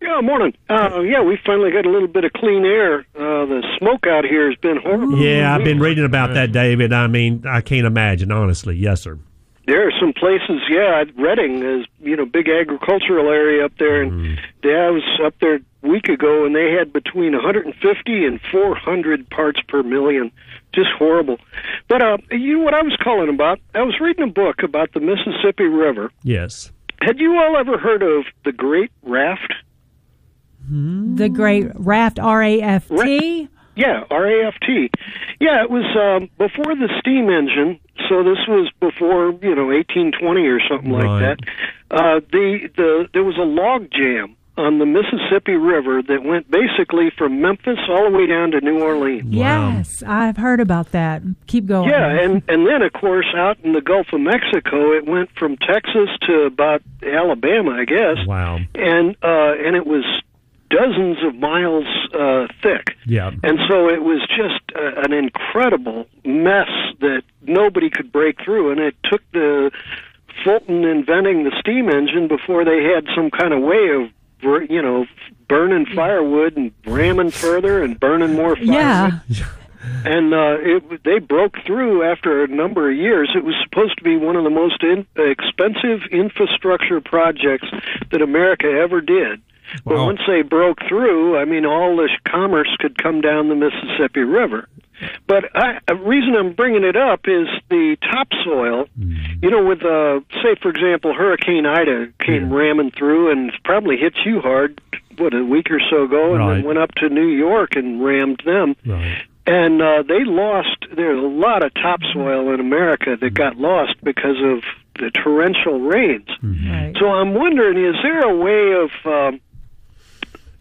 Yeah, morning. Uh, yeah, we finally got a little bit of clean air. Uh, the smoke out here has been horrible. Yeah, I've been reading about that, David. I mean, I can't imagine, honestly. Yes, sir. There are some places, yeah, Redding is, you know, big agricultural area up there, and yeah, I was up there a week ago, and they had between 150 and 400 parts per million. Just horrible. But uh, you know what I was calling about? I was reading a book about the Mississippi River. Yes. Had you all ever heard of the Great Raft? The great raft, R A F T. Yeah, RAFT. Yeah, it was um, before the steam engine, so this was before you know 1820 or something like that. Uh, the the there was a log jam on the Mississippi River that went basically from Memphis all the way down to New Orleans. Yes, I've heard about that. Keep going. Yeah, and and then of course out in the Gulf of Mexico, it went from Texas to about Alabama, I guess. Wow. And uh, and it was dozens of miles uh, thick. Yeah. And so it was just uh, an incredible mess that nobody could break through. And it took the Fulton inventing the steam engine before they had some kind of way of, you know, burning firewood and ramming further and burning more firewood. Yeah. And uh, it, they broke through after a number of years. It was supposed to be one of the most in, expensive infrastructure projects that America ever did. But Wow. once they broke through, I mean, all this commerce could come down the Mississippi River. But I, a reason I'm bringing it up is the topsoil. You know, with uh, say for example, Hurricane Ida came ramming through and probably hit you hard. What a week or so ago, and Right. then went up to New York and rammed them. Right. And uh, they lost. There's a lot of topsoil in America that got lost because of the torrential rains. Right. So I'm wondering, is there a way of um,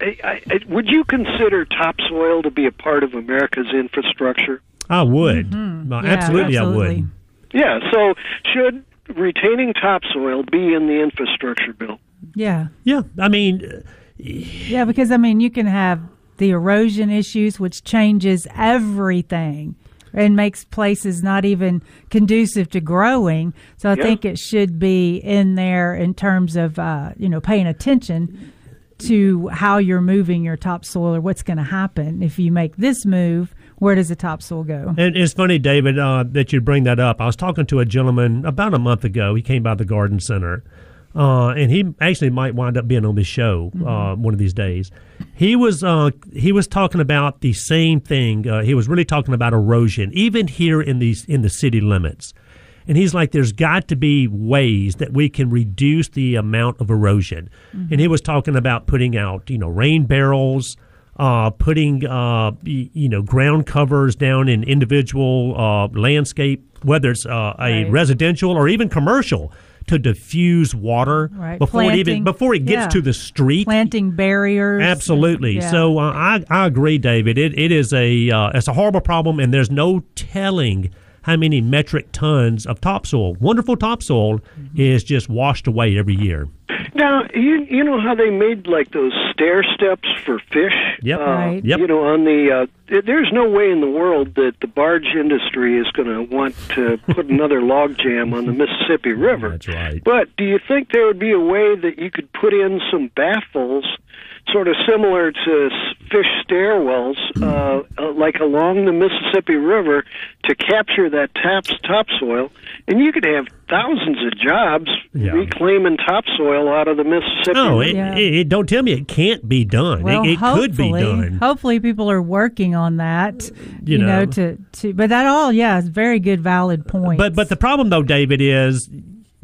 I, I, I- would you consider topsoil to be a part of America's infrastructure? I would. Mm-hmm. Yeah, absolutely, I would. Yeah. So should retaining topsoil be in the infrastructure bill? Yeah. Yeah. I mean, Yeah, because I mean, you can have the erosion issues, which changes everything and makes places not even conducive to growing. So I Yeah. think it should be in there in terms of uh, you know paying attention to how you're moving your topsoil or what's going to happen if you make this move. Where does the topsoil go? And it's funny, David, uh, that you bring that up. I was talking to a gentleman about a month ago. He came by the garden center, uh, and he actually might wind up being on this show uh, one of these days. He was uh, he was talking about the same thing. Uh, he was really talking about erosion, even here in these in the city limits. And he's like, there's got to be ways that we can reduce the amount of erosion. And he was talking about putting out, you know, rain barrels, uh, putting, uh, you know, ground covers down in individual uh, landscape, whether it's uh, a Right. residential or even commercial, to diffuse water Right. before it even before it gets Yeah. to the street. Planting barriers. Absolutely. Yeah. So uh, I I agree, David. It it is a uh, it's a horrible problem, and there's no telling how many metric tons of topsoil, wonderful topsoil, Mm-hmm. is just washed away every year. Now you you know how they made like those stair steps for fish. Yep. Uh, Right. Yep. You know, on the uh, there's no way in the world that the barge industry is going to want to put another log jam on the Mississippi River. That's right. But do you think there would be a way that you could put in some baffles, sort of similar to fish stairwells, uh, uh, like along the Mississippi River, to capture that taps topsoil, and you could have thousands of jobs Yeah. reclaiming topsoil out of the Mississippi. No, it, Yeah. it, it- don't tell me it can't be done. Well, it it could be hopefully, done. hopefully people are working on that. You You, know, know. to to but that all yeah, is very good valid point. But but the problem though, David, is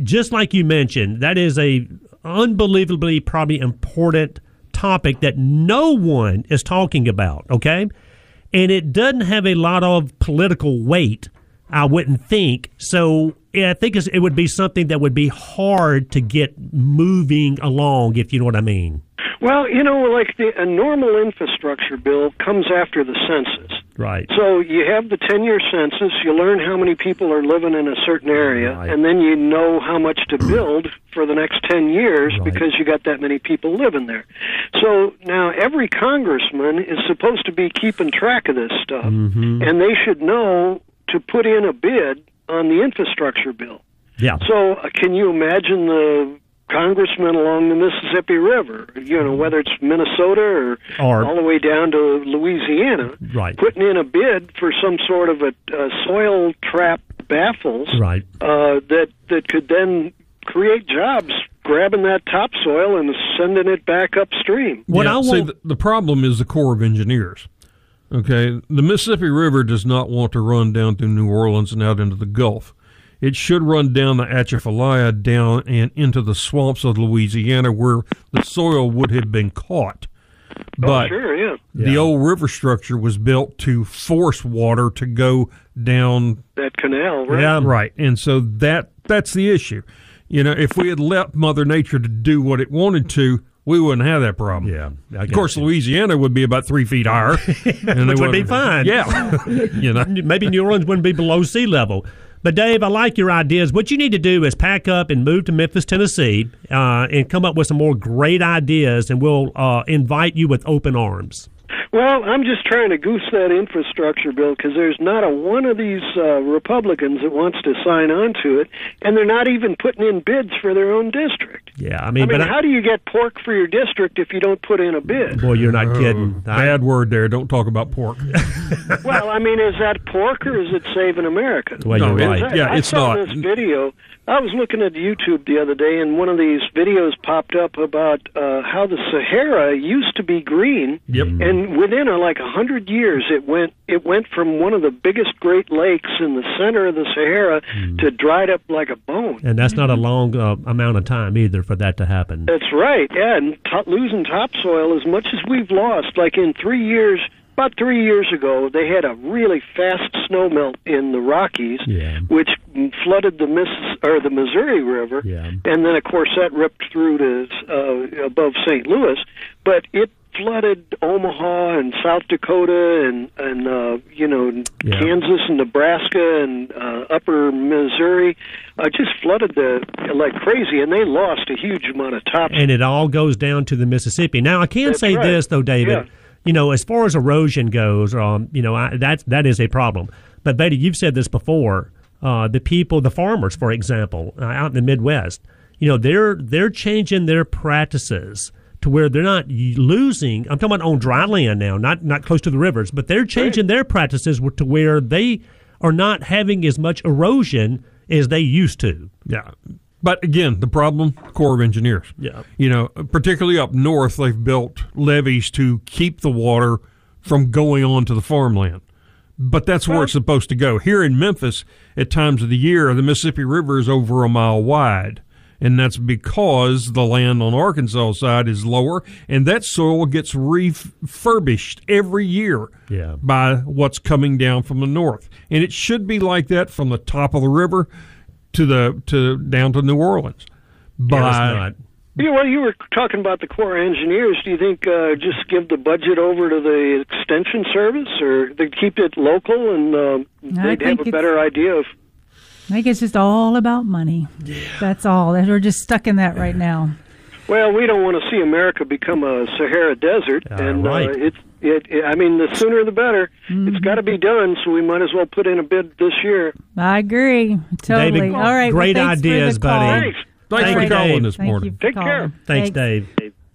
just like you mentioned, that is a unbelievably probably important topic that no one is talking about. Okay, and it doesn't have a lot of political weight. I wouldn't think so. I think it would be something that would be hard to get moving along, if you know what I mean. Well, you know, like the a normal infrastructure bill comes after the census. Right. So you have the 10 year census, you learn how many people are living in a certain area, Right. and then you know how much to build for the next 10 years Right. because you got that many people living there. So now every congressman is supposed to be keeping track of this stuff, Mm-hmm. and they should know to put in a bid on the infrastructure bill. Yeah. So, uh, can you imagine the congressman along the Mississippi River, you know, whether it's Minnesota or, Or- all the way down to Louisiana, Right. putting in a bid for some sort of a, a soil trap baffles Right. uh, that that could then create jobs, grabbing that topsoil and sending it back upstream. What Yeah, I see, want. the, the problem is the Corps of Engineers. Okay, the Mississippi River does not want to run down through New Orleans and out into the Gulf. It should run down the Atchafalaya down and into the swamps of Louisiana where the soil would have been caught. Oh, but oh, sure, yeah, the Yeah. old river structure was built to force water to go down that canal, right? Yeah. Right. And so that that's the issue. You know, if we had let Mother Nature to do what it wanted to, we wouldn't have that problem. Yeah, I Of course, you. Louisiana would be about three feet higher, and they Which would be fine. Yeah, you know. maybe New Orleans wouldn't be below sea level. But Dave, I like your ideas. What you need to do is pack up and move to Memphis, Tennessee, uh, and come up with some more great ideas, and we'll uh, invite you with open arms. Well, I'm just trying to goose that infrastructure bill because there's not a one of these uh, Republicans that wants to sign on to it, and they're not even putting in bids for their own district. Yeah, I I mean, mean, but how do you get pork for your district if you don't put in a bid? boy, you're not kidding. I- Bad word there. Don't talk about pork. well, I mean, is that pork or is it saving America? Well, No, you're it- right. yeah, I it's saw not. this video. I was looking at YouTube the other day, and one of these videos popped up about uh, how the Sahara used to be green, Yep. and within uh, like a hundred years, it went it went from one of the biggest Great Lakes in the center of the Sahara to dried up like a bone. And that's not a long uh, amount of time either for that to happen. That's right. Yeah, and to- losing topsoil as much as we've lost, like in three years, about three years ago, they had a really fast snowmelt in the Rockies, Yeah. which flooded the Miss or the Missouri River, Yeah. and then of course that ripped through to uh, above St. Louis, but it flooded Omaha and South Dakota and and uh, you know Yeah. Kansas and Nebraska and uh, Upper Missouri, uh, just flooded the like crazy, and they lost a huge amount of topsoil. and it all goes down to the Mississippi. Now, I can That's say right. this though, David. Yeah. You know, as far as erosion goes, um, you know, I, that that is a problem. But Betty, you've said this before. Uh, the people, the farmers, for example, uh, out in the Midwest, you know, they're they're changing their practices to where they're not losing. I'm talking about on dry land now, not not close to the rivers, but they're changing their practices to where they are not having as much erosion as they used to. Yeah. But again, the problem, Corps of Engineers. Yeah. You know, particularly up north, they've built levees to keep the water from going on to the farmland. But that's where it's supposed to go. Here in Memphis, at times of the year, the Mississippi River is over a mile wide. And that's because the land on Arkansas side is lower, and that soil gets refurbished every year Yeah. by what's coming down from the north. And it should be like that from the top of the river to the to down to New Orleans. But Yeah, it's not. Yeah, well, you were talking about the Corps of Engineers. Do you think uh, just give the budget over to the Extension Service, or they keep it local and uh, they'd have a better idea of? I think it's just all about money. That's all. We're just stuck in that right now. Well, we don't want to see America become a Sahara desert, Uh, and right. uh, it's it, it. I mean, the sooner the better. It's got to be done, so we might as well put in a bid this year. I agree totally. David, All right, great thanks for the ideas, buddy. call. Thanks. Thanks Thank for you, calling Dave. this Thank morning. Take calling. care. Thanks, Dave.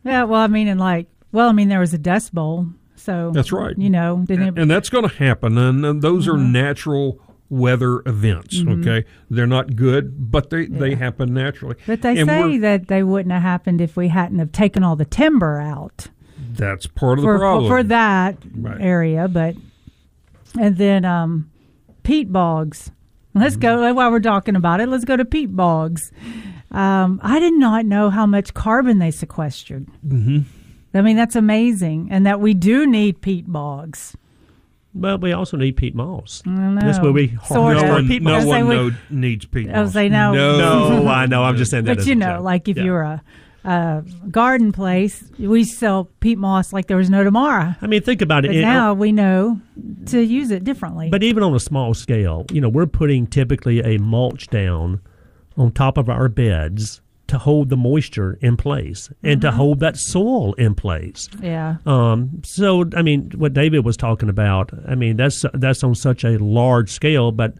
Yeah, well, I mean, and like, well, I mean, there was a Dust Bowl, so That's right. You know, didn't it, and that's going to happen and, and those Mm-hmm. are natural weather events okay they're not good but they they happen naturally but they And say that they wouldn't have happened if we hadn't have taken all the timber out that's part of the for problem for that Right. area. But and then um, peat bogs. Let's go while we're talking about it. Let's go to peat bogs. Um, I did not know how much carbon they sequestered. Mm-hmm. I mean, that's amazing, and that we do need peat bogs. But we also need peat moss. I That's where we Sort harvest of. no peat one, no I one we- know, needs peat I was moss. say no. No, I know. I'm just saying that. But you know, joke. like if Yeah. you're a, a garden place, we sell peat moss like there was no tomorrow. I mean, think about. But It- now uh, we know to use it differently. But even on a small scale, you know, we're putting typically a mulch down on top of our beds to hold the moisture in place and Mm-hmm. to hold that soil in place. yeah. Um, so, I mean, what David was talking about, I mean, that's that's on such a large scale, but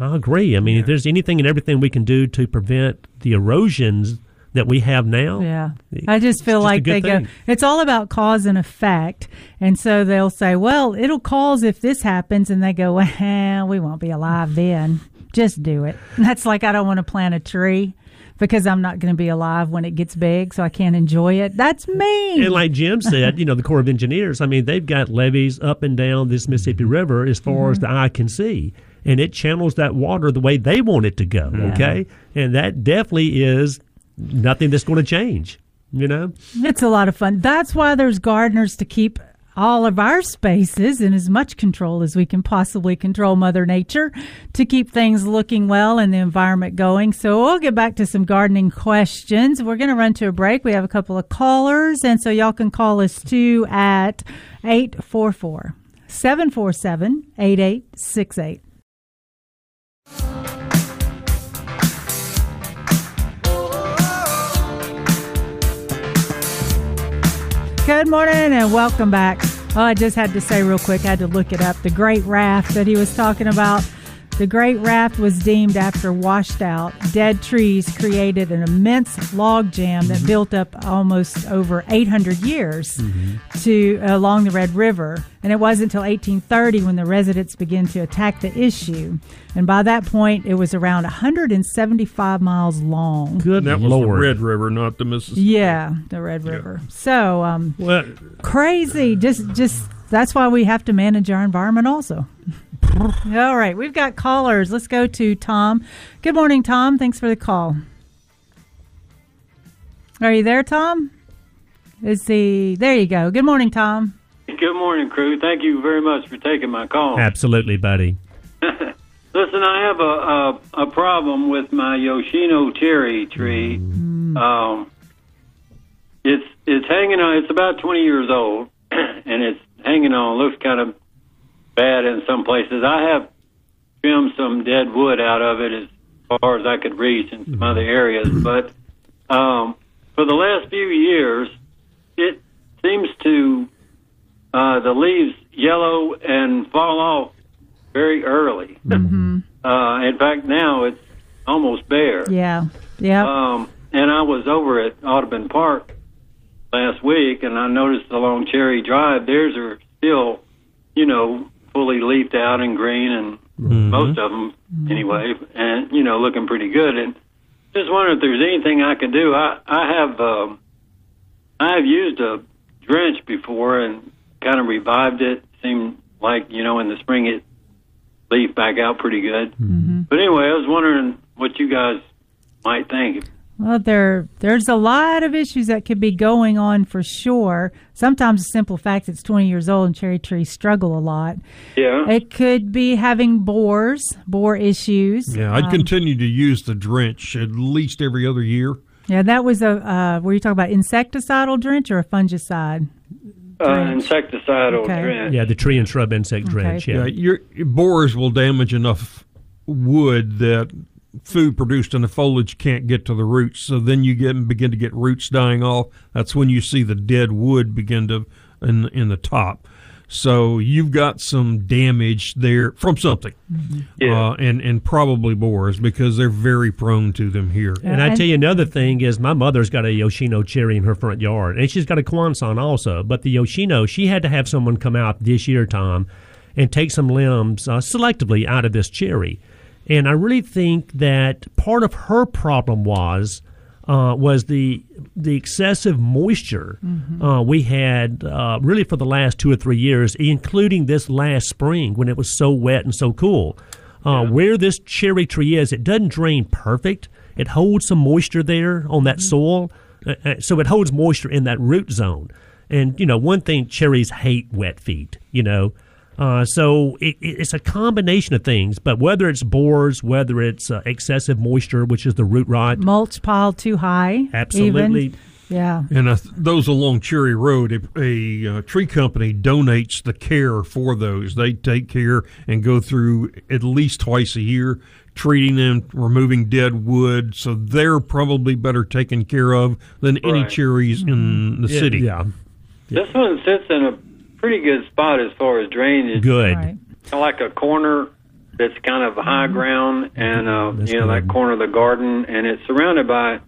I agree. I mean, if there's anything and everything we can do to prevent the erosions that we have now, Yeah. I just feel just like they thing. go, it's all about cause and effect. And so they'll say, well, it'll cause if this happens. And they go, well, we won't be alive then. Just do it. And that's like, I don't want to plant a tree because I'm not going to be alive when it gets big, so I can't enjoy it. That's me. And like Jim said, you know, the Corps of Engineers, I mean, they've got levees up and down this Mississippi River as far as mm-hmm. the eye can see. And it channels that water the way they want it to go. Okay. And that definitely is nothing that's going to change, you know? It's a lot of fun. That's why there's gardeners to keep all of our spaces in as much control as we can possibly control Mother Nature to keep things looking well and the environment going. So we'll get back to some gardening questions. We're going to run to a break. We have a couple of callers, and so y'all can call us too at 844 747 8868. Good morning and welcome back. Oh, I just had to say real quick, I had to look it up. The Great Raft that he was talking about. The Great Raft was deemed after washed out dead trees created an immense log jam that built up almost over 800 years to along the Red River. And it wasn't until 1830 when the residents began to attack the issue. And by that point, it was around 175 miles long. Good that was Lord. the Red River, not the Mississippi. Yeah, the Red River. So, um, Well, crazy. Just, just that's why we have to manage our environment, also. All right, we've got callers. Let's go to Tom. Good morning, Tom. Thanks for the call. Are you there, Tom? Is the there you go. Good morning, Tom. Good morning, crew. Thank you very much for taking my call. absolutely, buddy. Listen, I have a, a a problem with my Yoshino cherry tree. Um, it's it's hanging on. It's about twenty years old, and it's hanging on. Looks kind of bad in some places. I have trimmed some dead wood out of it as far as I could reach in some other areas, but um, for the last few years, it seems to uh, the leaves yellow and fall off very early. Mm-hmm. Uh, in fact, now it's almost bare. Yeah, yeah. Um, and I was over at Audubon Park last week, and I noticed along Cherry Drive, theirs are still, you know, fully leafed out and green, and most of them anyway, and you know, looking pretty good. And just wondering if there's anything I can do. I I have um, I have used a drench before and kind of revived it. Seemed like you know in the spring it leafed back out pretty good. But anyway, I was wondering what you guys might think. Well, there there's a lot of issues that could be going on for sure. Sometimes the simple fact it's 20 years old and cherry trees struggle a lot. Yeah. It could be having borers, borer issues. Yeah, I'd Um, continue to use the drench at least every other year. Yeah, that was a. Uh, were you talking about insecticidal drench or a fungicide? Uh, insecticidal Okay. drench. Yeah, the tree and shrub insect drench. Yeah, Yeah. your borers will damage enough wood that food produced in the foliage can't get to the roots. So then you get begin to get roots dying off. That's when you see the dead wood begin to in in the top. So you've got some damage there from something, Yeah. uh, and and probably borers because they're very prone to them here. And I tell you another thing is my mother's got a Yoshino cherry in her front yard, and she's got a Kwanzan also. But the Yoshino, she had to have someone come out this year, Tom, and take some limbs uh, selectively out of this cherry. And I really think that part of her problem was uh, was the the excessive moisture uh, we had uh, really for the last two or three years, including this last spring when it was so wet and so cool. Uh, Where this cherry tree is, it doesn't drain perfect. It holds some moisture there on that soil, uh, uh, so it holds moisture in that root zone. And you know, one thing cherries hate wet feet. You know, uh, so it, it- it's a combination of things. But whether it's borers, whether it's uh, excessive moisture, which is the root rot, mulch pile too high. Absolutely. Even. Yeah. And uh, those along Cherry Road, a, a uh, tree company donates the care for those. They take care and go through at least twice a year, treating them, removing dead wood. So they're probably better taken care of than any Right. cherries in the Yeah, city. yeah, This one sits in a pretty good spot as far as drainage. good. Right. Kind of like a corner that's kind of high ground, and uh, That's you know that corner of the garden, and it's surrounded by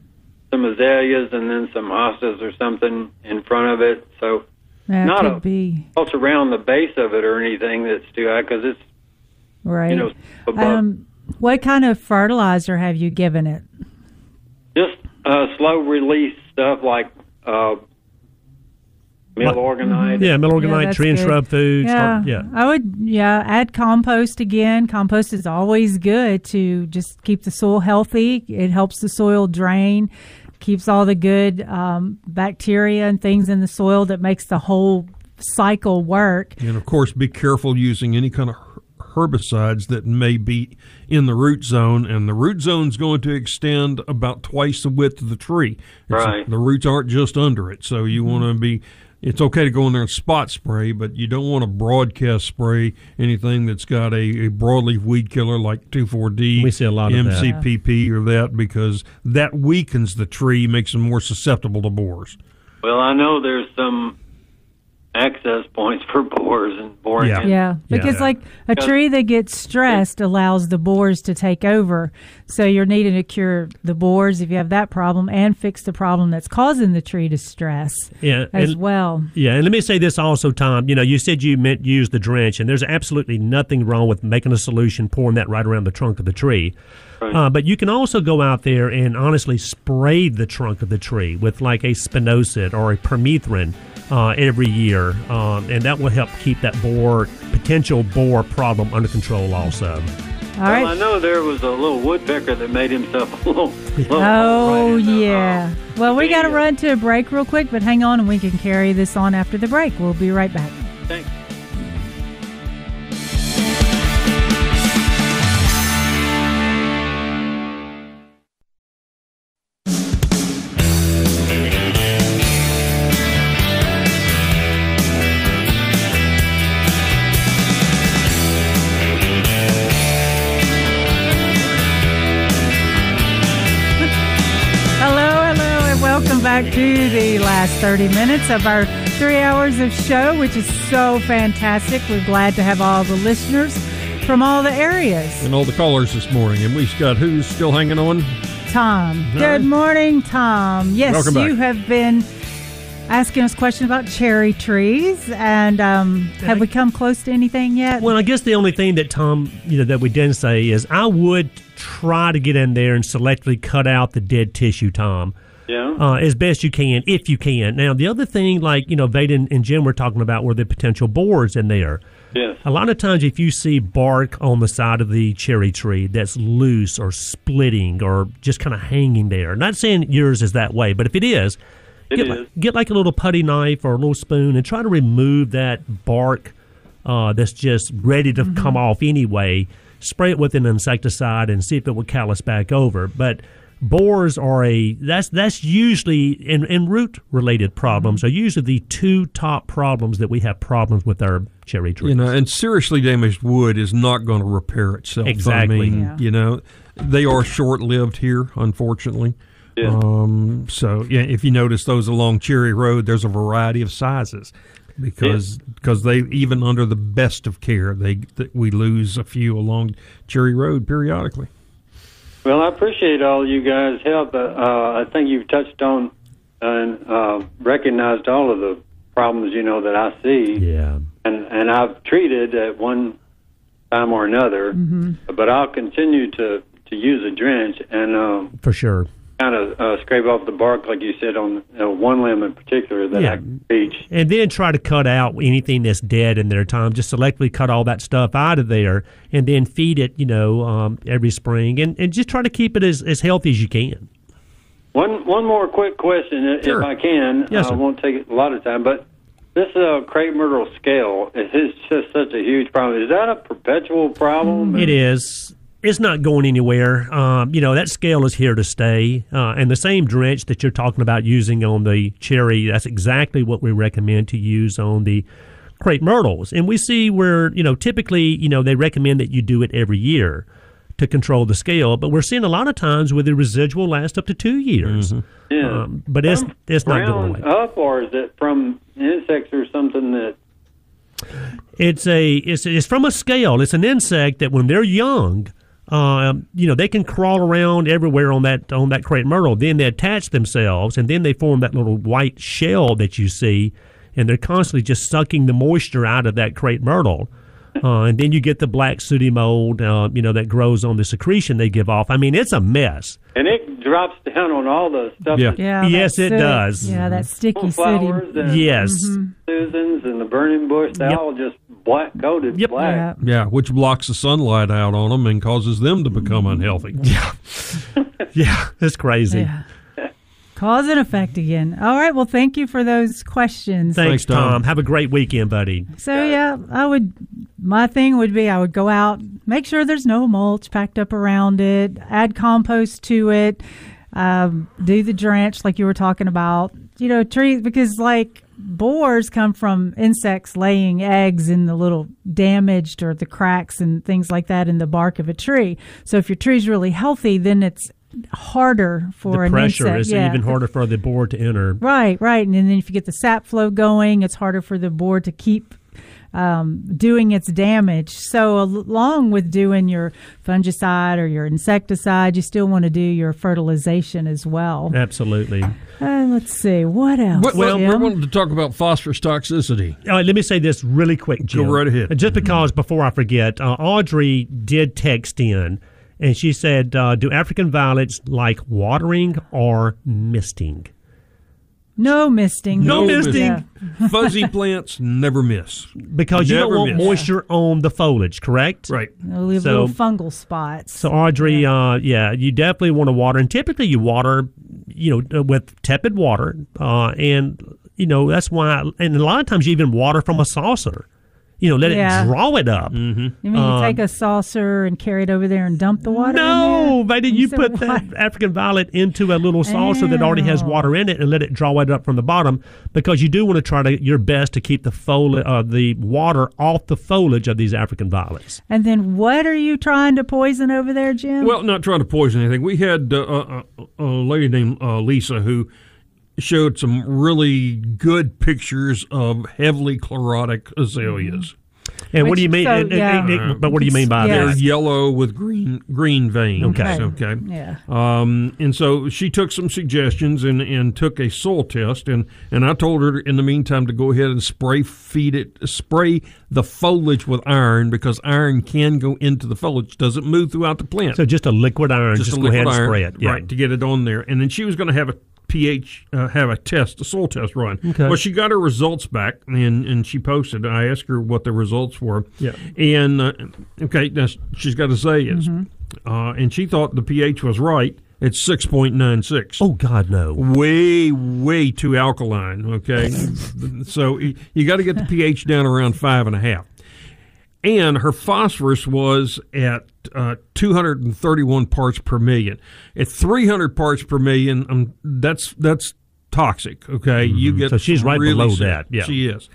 some azaleas and then some hostas or something in front of it. So That Not could a- be else around the base of it or anything that's too high because it's right. you know above. um, what kind of fertilizer have you given it? just uh, slow release stuff like uh, meal Like- organite. Yeah, middle Yeah, organite, that's tree and good. shrub food. Yeah, start- yeah. I would. Yeah, add compost again. Compost is always good to just keep the soil healthy. It helps the soil drain, keeps all the good um, bacteria and things in the soil that makes the whole cycle work. And of course, be careful using any kind of herbicides that may be in the root zone. And the root zone is going to extend about twice the width of the tree. It's- Right. The roots aren't just under it. So you want to be. It's okay to go in there and spot spray, but you don't want to broadcast spray anything that's got a, a broadleaf weed killer like 2,4-D, We see a lot of that. MCPP, or that because that weakens the tree, makes them more susceptible to borers. Well, I know there's some access points for borers and boring. Yeah. in. Yeah, Yeah. because like a tree that gets stressed allows the borers to take over. So you're needing to cure the borers if you have that problem and fix the problem that's causing the tree to stress Yeah, as and- well. Yeah, and let me say this also, Tom. You know, you said you meant use the drench, and there's absolutely nothing wrong with making a solution, pouring that right around the trunk of the tree. Uh, but you can also go out there and honestly spray the trunk of the tree with like a spinosad or a permethrin uh, every year, um, and that will help keep that borer potential borer problem under control. Also, All Well, I know there was a little woodpecker that made himself a little. little Oh right in the, uh, yeah. Well, we got to run to a break real quick, but hang on, and we can carry this on after the break. We'll be right back. Thanks. 30 minutes of our three hours of show, which is so fantastic. We're glad to have all the listeners from all the areas. And all the callers this morning. And we've got who's still hanging on? Tom. All Good right. morning, Tom. Yes, Welcome back. you have been asking us questions about cherry trees, and um, have we come close to anything yet? well, I guess the only thing that Tom, you know, that we didn't say is I would try to get in there and selectively cut out the dead tissue, Tom. Yeah. uh, as best you can, if you can. Now, the other thing, like you know, Veda and, and Jim were talking about, were the potential borers in there. yes. A lot of times, if you see bark on the side of the cherry tree that's loose or splitting or just kind of hanging there, not saying yours is that way, but if it is, It get, is. Like, get like a little putty knife or a little spoon and try to remove that bark uh, that's just ready to come off anyway. Spray it with an insecticide and see if it will callus back over. But borers are a that's that's usually in, in root related problems are usually the two top problems that we have problems with our cherry trees. You know, and seriously damaged wood is not going to repair itself. Exactly. I mean, Yeah. you know, they are short lived here, unfortunately. Yeah. Um, so yeah, if you notice those along Cherry Road, there's a variety of sizes because because they even under the best of care, they th- we lose a few along Cherry Road periodically. Well, I appreciate all you guys' help. Uh, uh, I think you've touched on and uh, recognized all of the problems you know that I see, Yeah. and and I've treated at one time or another. Hmm. But I'll continue to to use a drench and um, For sure. Kind of uh, scrape off the bark, like you said, on uh, one limb in particular that Yeah. I can reach. And then try to cut out anything that's dead in there, Tom. Just selectively cut all that stuff out of there and then feed it, you know, um, every spring and, and just try to keep it as, as healthy as you can. One one more quick question, Sure. if I can. Yes, I won't take a lot of time, but this uh, crepe myrtle scale is it's just such a huge problem. Is that a perpetual problem? It is. It's not going anywhere. Um, you know, that scale is here to stay. Uh, and the same drench that you're talking about using on the cherry, that's exactly what we recommend to use on the crepe myrtles. And we see where, you know, typically, you know, they recommend that you do it every year to control the scale. But we're seeing a lot of times where the residual lasts up to two years. Yeah. Um, but it's, it's not going away. up, or is it from insects or something that? It's a it's it's from a scale. It's an insect that when they're young, um, you know, they can crawl around everywhere on that on that crepe myrtle. Then they attach themselves, and then they form that little white shell that you see, and they're constantly just sucking the moisture out of that crepe myrtle. Uh, and then you get the black sooty mold, uh, you know, that grows on the secretion they give off. I mean, it's a mess. And it drops down on all the stuff. Yeah. that- Yeah. Yes, it soot. does. Yeah, that sticky sooty. city. and Yes. Susans and the burning bush. They Yep. all just black coated Yep. black. Yeah. Yeah, which blocks the sunlight out on them and causes them to become unhealthy. Yeah, yeah, it's crazy. Yeah. Cause and effect again. All right. Well, thank you for those questions. Thanks, Thanks, Tom. Tom. Have a great weekend, buddy. So yeah, I would. My thing would be I would go out, make sure there's no mulch packed up around it, add compost to it, um, do the drench like you were talking about. You know, trees because like borers come from insects laying eggs in the little damaged or the cracks and things like that in the bark of a tree. So if your tree's really healthy, then it's harder for the pressure insect. is yeah, even harder for the borer to enter. Right, right. And then if you get the sap flow going, it's harder for the borer to keep um, doing its damage. So, along with doing your fungicide or your insecticide, you still want to do your fertilization as well. Absolutely. Uh, let's see, what else? Well, well, we Jim? wanted to talk about phosphorus toxicity. All right, let me say this really quick, Jim. right ahead. Just because before I forget, uh, Audrey did text in, and she said, uh, "Do African violets like watering or misting?" No misting. No misting. Yeah. Fuzzy plants never miss. Because you don't want miss. moisture on the foliage, correct? Right. They'll leave So- little fungal spots. So Audrey, uh, yeah, you definitely want to water, and typically you water, you know, uh, with tepid water, uh, and you know that's why. And a lot of times you even water from a saucer. You know, let Yeah. it draw it up. you mean you um, take a saucer and carry it over there and dump the water? No, there? baby, you put what? that African violet into a little saucer that already has water in it and let it draw it up from the bottom because you do want to try to your best to keep the foli- uh, the water off the foliage of these African violets. And then what are you trying to poison over there, Jim? Well, not trying to poison anything. We had uh, a, a, a lady named uh, Lisa who showed some really good pictures of heavily chlorotic azaleas. And what do you mean? so, and- and- yeah. and- but what do you mean by Yeah. They're yellow with green green veins. Okay. Okay. Yeah. Um, and so she took some suggestions and, and took a soil test and, and I told her in the meantime to go ahead and spray feed it spray the foliage with iron because iron can go into the foliage doesn't move throughout the plant. So just a liquid iron, just, a go ahead liquid and iron, spray it. Yeah. right to get it on there. And then she was going to have a pH, uh, have a test, a soil test run. Okay. Well, she got her results back, and and she posted. I asked her what the results were. Yeah. And uh, okay, now she's got to say is, Mm-hmm. uh, and she thought the pH was right. It's six point nine six. Oh God, no. Way, way too alkaline. Okay, so you got to get the pH down around five and a half and her phosphorus was at uh, 231 parts per million. At 300 parts per million, um, that's that's toxic. Okay, you get Mm-hmm. So she's right really below sick. that, yeah. she is.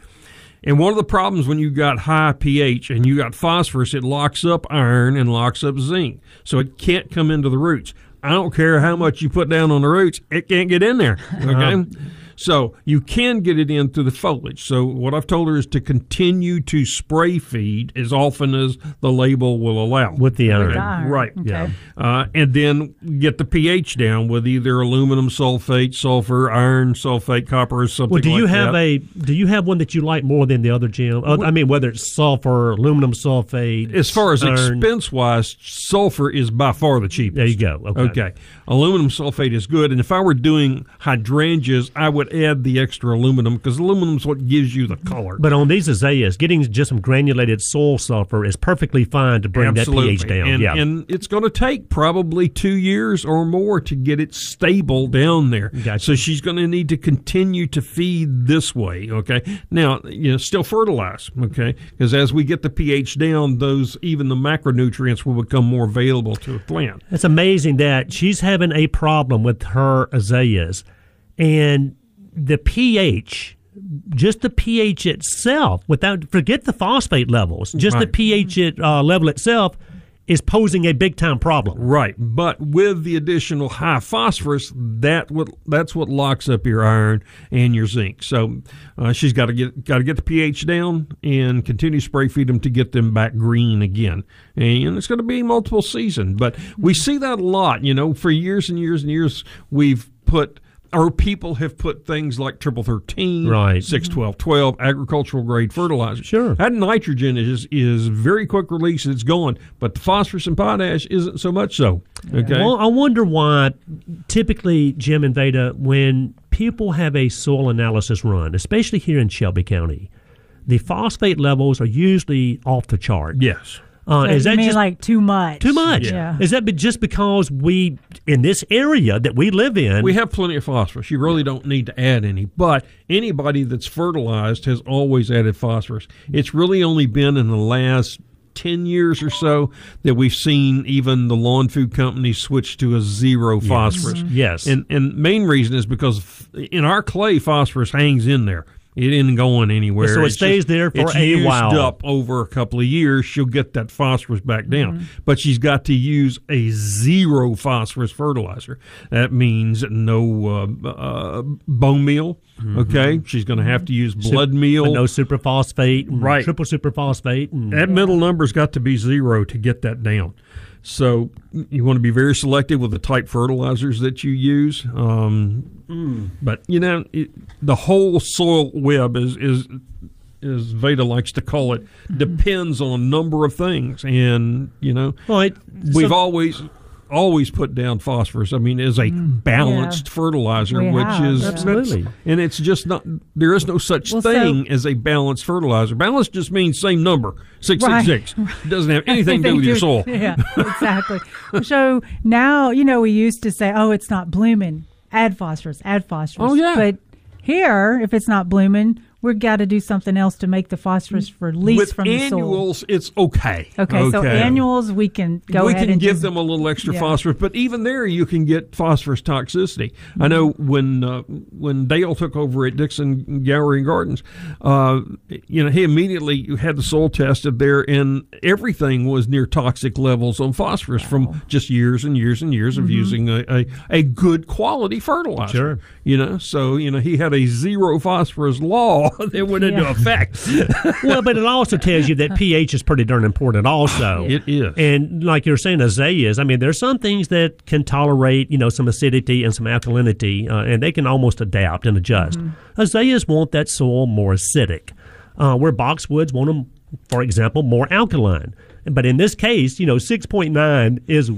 And one of the problems when you got high pH and you got phosphorus, it locks up iron and locks up zinc, so it can't come into the roots. I don't care how much you put down on the roots, it can't get in there. Okay. So you can get it in through the foliage. So what I've told her is to continue to spray feed as often as the label will allow. With the iron. iron. Right. Okay. Yeah. Uh, and then get the pH down with either aluminum sulfate, sulfur, iron sulfate, copper, or something. Well, do you like have that. a do you have one that you like more than the other, Jim? Uh, I mean, whether it's sulfur, aluminum sulfate. As far as iron. expense wise, sulfur is by far the cheapest. There you go. Okay. Okay. Aluminum sulfate is good. And if I were doing hydrangeas, I would add the extra aluminum because aluminum is what gives you the color. But on these azaleas, getting just some granulated soil sulfur is perfectly fine to bring Absolutely. that pH down. And, yeah. and it's going to take probably two years or more to get it stable down there. Gotcha. So she's going to need to continue to feed this way. Okay. Now, you know, still fertilize. Okay. Because as we get the pH down, those even the macronutrients will become more available to a plant. It's amazing that she's having a problem with her azaleas, and the pH, just the pH itself, without forget the phosphate levels, just the pH it, uh, level itself is posing a big time problem. Right, but with the additional high phosphorus, that what that's what locks up your iron and your zinc. So uh, she's got to get got to get the pH down and continue spray feed them to get them back green again. And it's going to be multiple season, but we see that a lot. You know, for years and years and years, we've put. Or people have put things like triple thirteen, Right. six twelve twelve, agricultural grade fertilizer. Sure. that nitrogen is is very quick release. It's gone, but the phosphorus and potash isn't so much so. Okay, Well, I wonder why typically, Jim and Veda, when people have a soil analysis run, especially here in Shelby County, the phosphate levels are usually off the chart. yes. Uh, So is you that mean just like too much? too much? Yeah. Is that just because we, in this area that we live in, We have plenty of phosphorus. You really don't need to add any. But anybody that's fertilized has always added phosphorus. It's really only been in the last 10 years or so that we've seen even the lawn food companies switch to a zero phosphorus. Yes. And and main reason is because in our clay phosphorus hangs in there. It isn't going anywhere. So it It's stays there for it's a used while. up over a couple of years. She'll get that phosphorus back down, Mm-hmm. but she's got to use a zero phosphorus fertilizer. That means no uh, uh, bone meal. Okay, she's going to have to use blood meal. Mm-hmm. no superphosphate, Right. Triple superphosphate, and That middle number's got to be zero to get that down. So you want to be very selective with the type fertilizers that you use. Um, But you know, it, the whole soil web is is as Veda likes to call it depends on a number of things, and you know, well, it, we've so- always always put down phosphorus. I mean, as a mm. balanced fertilizer, We which have, is. Absolutely. and it's just not. There is no such Well, so- thing as a balanced fertilizer. Balance just means same number, six Right. six six. It doesn't have anything to do with your soil. Yeah, exactly. so now, you know, we used to say, oh, it's not blooming. Add phosphorus, add phosphorus. Oh, yeah. But here, if it's not blooming, we've got to do something else to make the phosphorus release With from the soil. annuals, it's okay. Okay, so annuals, we can go we ahead can and give just- them a little extra yeah. phosphorus, but even there, you can get phosphorus toxicity. I know when uh, when Dale took over at Dixon Gallery and Gardens, uh, you know, he immediately had the soil tested there, and everything was near toxic levels on phosphorus from just years and years and years of Mm-hmm. using a, a, a good quality fertilizer. Sure. You know, so you know he had a zero phosphorus law that went into effect. well, but it also tells you that pH is pretty darn important. Also, It is. And like you're saying, azaleas. I mean, there's some things that can tolerate, you know, some acidity and some alkalinity, uh, and they can almost adapt and adjust. Azaleas want that soil more acidic, uh, where boxwoods want them, for example, more alkaline. But in this case, you know, six point nine is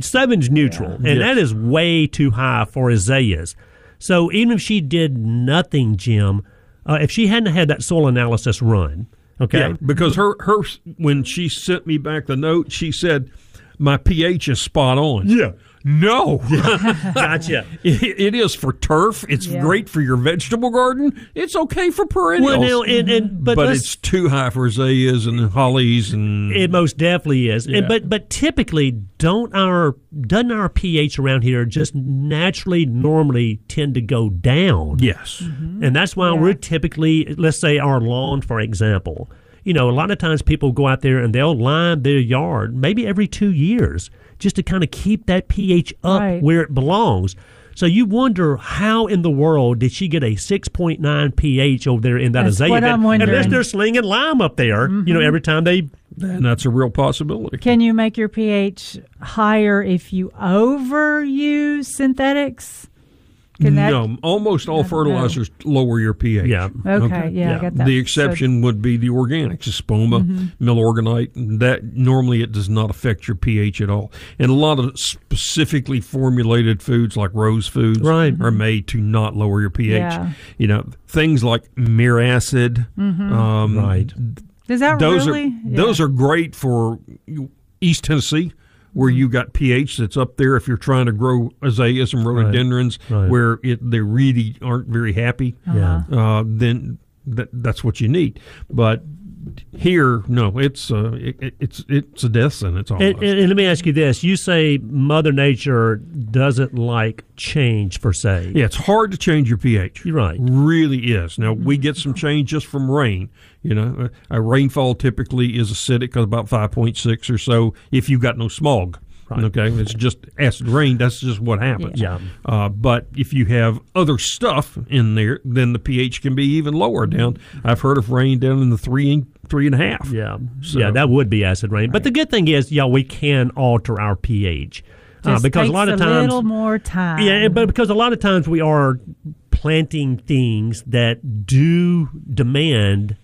seven's neutral, and Yes. that is way too high for azaleas. So even if she did nothing, Jim, uh, if she hadn't had that soil analysis run, okay, Yeah, because her her when she sent me back the note, she said my pH is spot on. Yeah. No. gotcha. It, it is for turf. It's Yeah. great for your vegetable garden. It's okay for perennials. Well, now, and, and but, but it's too high for azaleas and hollies and It most definitely is. Yeah. And, but but typically, don't our doesn't our pH around here just naturally normally tend to go down? yes. Mm-hmm. And that's why we're typically, let's say our lawn, for example. You know, a lot of times people go out there and they'll line their yard maybe every two years just to kind of keep that pH up Right. where it belongs. So you wonder how in the world did she get a 6.9 pH over there in that That's azalea what bed? I'm Unless they're slinging lime up there, you know, mm-hmm. every time they And that's a real possibility. Can you make your pH higher if you overuse synthetics? Can that- no, almost all fertilizers lower your pH. Yeah. Okay, yeah, I got that. The exception would be the organics, Espoma, Mhm. Milorganite. That normally it does not affect your pH at all. And a lot of specifically formulated foods like rose foods Right. are made to not lower your pH. Yeah. You know, things like Miracid. Mhm. Um, right. Does that those really? are those are great for East Tennessee, where Mm-hmm. you got pH that's up there. If you're trying to grow azaleas and rhododendrons, Right. where it they really aren't very happy, Uh-huh. uh, then that, that's what you need. But here, no, it's uh, it, it- it's it's a death sentence. And, Almost. and, and let me ask you this: You say Mother Nature doesn't like change per se. Yeah, it's hard to change your pH. You're right. Really is. Now we get some change just from rain. You know, a, a rainfall typically is acidic, about five point six or so. If you've got no smog. Right. Okay, it's just acid rain. That's just what happens. Yeah. Uh, but if you have other stuff in there, then the pH can be even lower down. I've heard of rain down in the three and three and a half. Yeah, So- yeah, that would be acid rain. But the good thing is, yeah, we can alter our pH uh, Just because a lot of times, a little more time. yeah, but because a lot of times we are planting things that do demand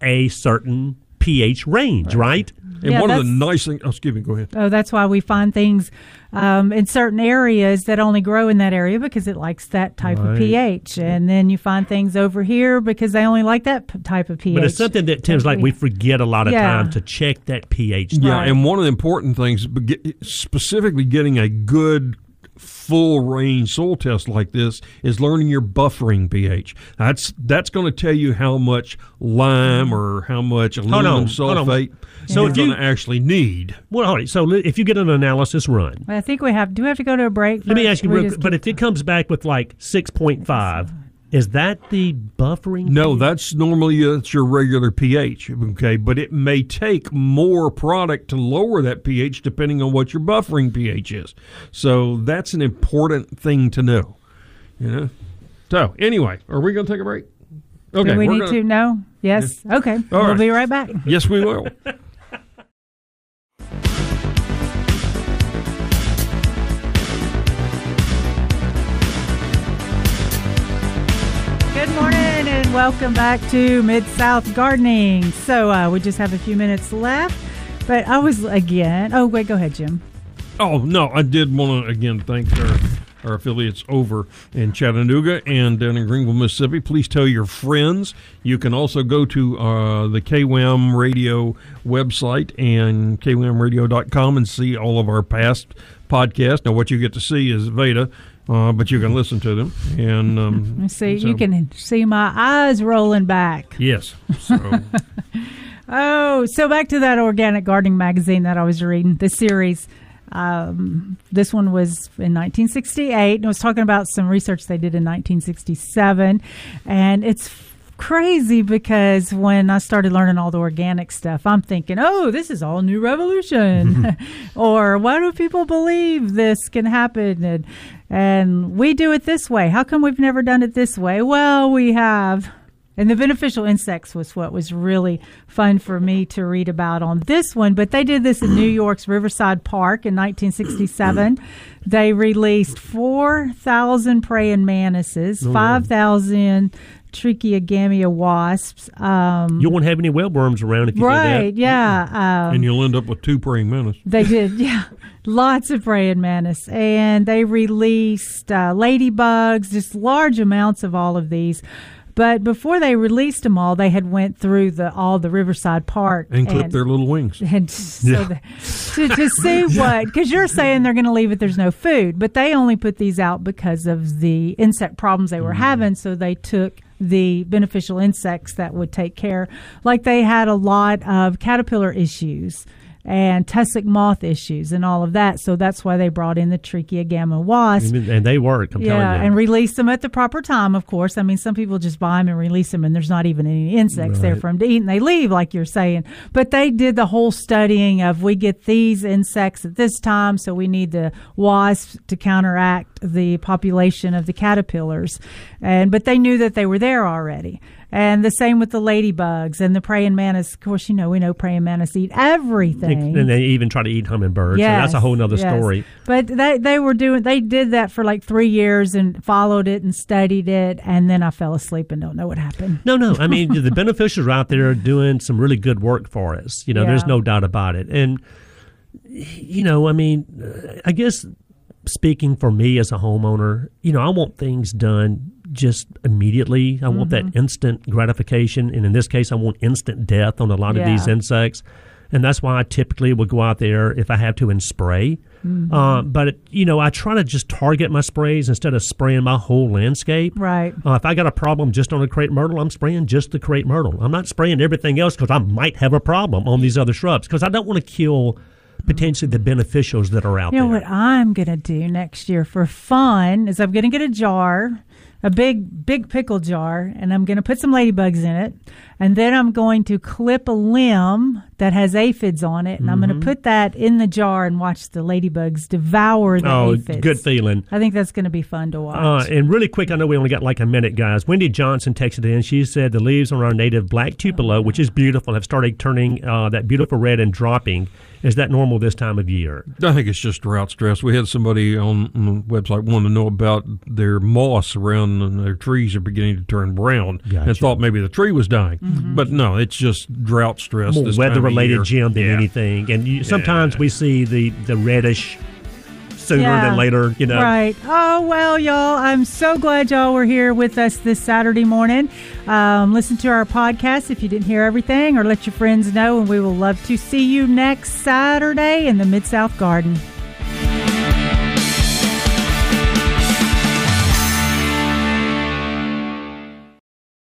a certain pH range, right? And Yeah, one of the nice things. Oh, excuse me. Go ahead. Oh, that's why we find things um, in certain areas that only grow in that area because it likes that type of pH, and then you find things over here because they only like that p- type of pH. But it's something that tends like we forget a lot of Yeah. time to check that pH. Yeah, Right. and one of the important things, specifically getting a good full range soil test like this, is learning your buffering pH. That's that's going to tell you how much lime or how much aluminum on, hold on. sulfate So you're if you- going to actually need. Well, all right. So if you get an analysis run, I think we have. Do we have to go to a break? let me ask you real quick. But if it comes back with like six point five, is that the buffering? No, that's normally uh, it's your regular pH. Okay, but it may take more product to lower that pH depending on what your buffering pH is. So that's an important thing to know. You know. So anyway, are we going to take a break? Okay, Do we need gonna- to? No. Yes. Okay. All we'll right. be right back. Yes, we will. Good morning and welcome back to Mid South Gardening. So uh, we just have a few minutes left, but I was again. Oh wait, go ahead, Jim. Oh no, I did want to again thank our our affiliates over in Chattanooga and down in Greenville, Mississippi. Please tell your friends. You can also go to uh, the KWAM Radio website and kwamradio.com and see all of our past podcasts. Now, what you get to see is Veda. Uh, but you can listen to them, and um, see. so- You can see my eyes rolling back. yes. So Oh, so back to that organic gardening magazine that I was reading, the series. Um, this one was in 1968, and it was talking about some research they did in 1967. And it's crazy because when I started learning all the organic stuff, I'm thinking, oh, this is all new revolution. Mm-hmm. or why do people believe this can happen? And, and we do it this way. How come we've never done it this way? Well, we have. And the beneficial insects was what was really fun for me to read about on this one. But they did this in New York's Riverside Park in 1967. Mm-hmm. they released 4,000 praying mantises, Oh, yeah. 5,000 Trichogramma wasps. Um, You won't have any webworms around if you right, do yeah. Um, and you'll end up with two praying mantis. they did, yeah. Lots of praying mantis. And they released uh, ladybugs, just large amounts of all of these. But before they released them all, they had went through the all the Riverside Park And clip their little wings. and so Yeah. the, to, to see what because you're saying they're going to leave it there's no food but they only put these out because of the insect problems they were having so they took the beneficial insects that would take care. Like they had a lot of caterpillar issues and tussock moth issues and all of that so that's why they brought in the Trichogramma wasp And, they work. I'm yeah, telling you. and release them at the proper time, of course. I mean, some people just buy them and release them, and there's not even any insects there for them to eat, and they leave, like you're saying. But they did the whole studying of we get these insects at this time, so we need the wasps to counteract the population of the caterpillars. And but they knew that they were there already. And the same with the ladybugs and the praying mantis. Of course, you know we know praying mantis eat everything. and they even try to eat hummingbirds. so that's a whole other yes. story. But they they were doing they did that for like three years and followed it and studied it, and then I fell asleep and don't know what happened. No, no. I mean, the beneficiaries are out there doing some really good work for us. You know, there's no doubt about it. And, you know, I mean, uh, I guess speaking for me as a homeowner, you know, I want things done just immediately. I want Mm-hmm. that instant gratification. And in this case, I want instant death on a lot of these insects. And that's why I typically will go out there if I have to and spray. Mm-hmm. Uh, but, you know, I try to just target my sprays instead of spraying my whole landscape. Right. Uh, if I got a problem just on a crepe myrtle, I'm spraying just the crepe myrtle. I'm not spraying everything else because I might have a problem on these other shrubs because I don't want to kill potentially the beneficials that are out there. You know there. what I'm gonna do next year for fun is I'm gonna get a jar, a big big pickle jar, and I'm gonna put some ladybugs in it, and then I'm going to clip a limb that has aphids on it, and I'm Mm-hmm. gonna put that in the jar and watch the ladybugs devour the Oh, aphids. good feeling. I think that's gonna be fun to Uh, watch. and really quick, I know we only got like a minute, guys. Wendy Johnson texted in. She said the leaves on our native black tupelo, which is beautiful, have started turning uh, that beautiful red and dropping. Is that normal this time of year? I think it's just drought stress. We had somebody on the website want to know about their moss around their trees are beginning to turn brown Gotcha. and thought maybe the tree was dying. Mm-hmm. But no, it's just drought stress. More this time of weather-related, year. Jim, than Yeah. anything. And you, sometimes Yeah. we see the the reddish sooner Yeah. than later. You know, Right. Oh, well, y'all, I'm so glad y'all were here with us this Saturday morning. Um, listen to our podcast if you didn't hear everything, or let your friends know, and we will love to see you next Saturday in the Mid South Garden.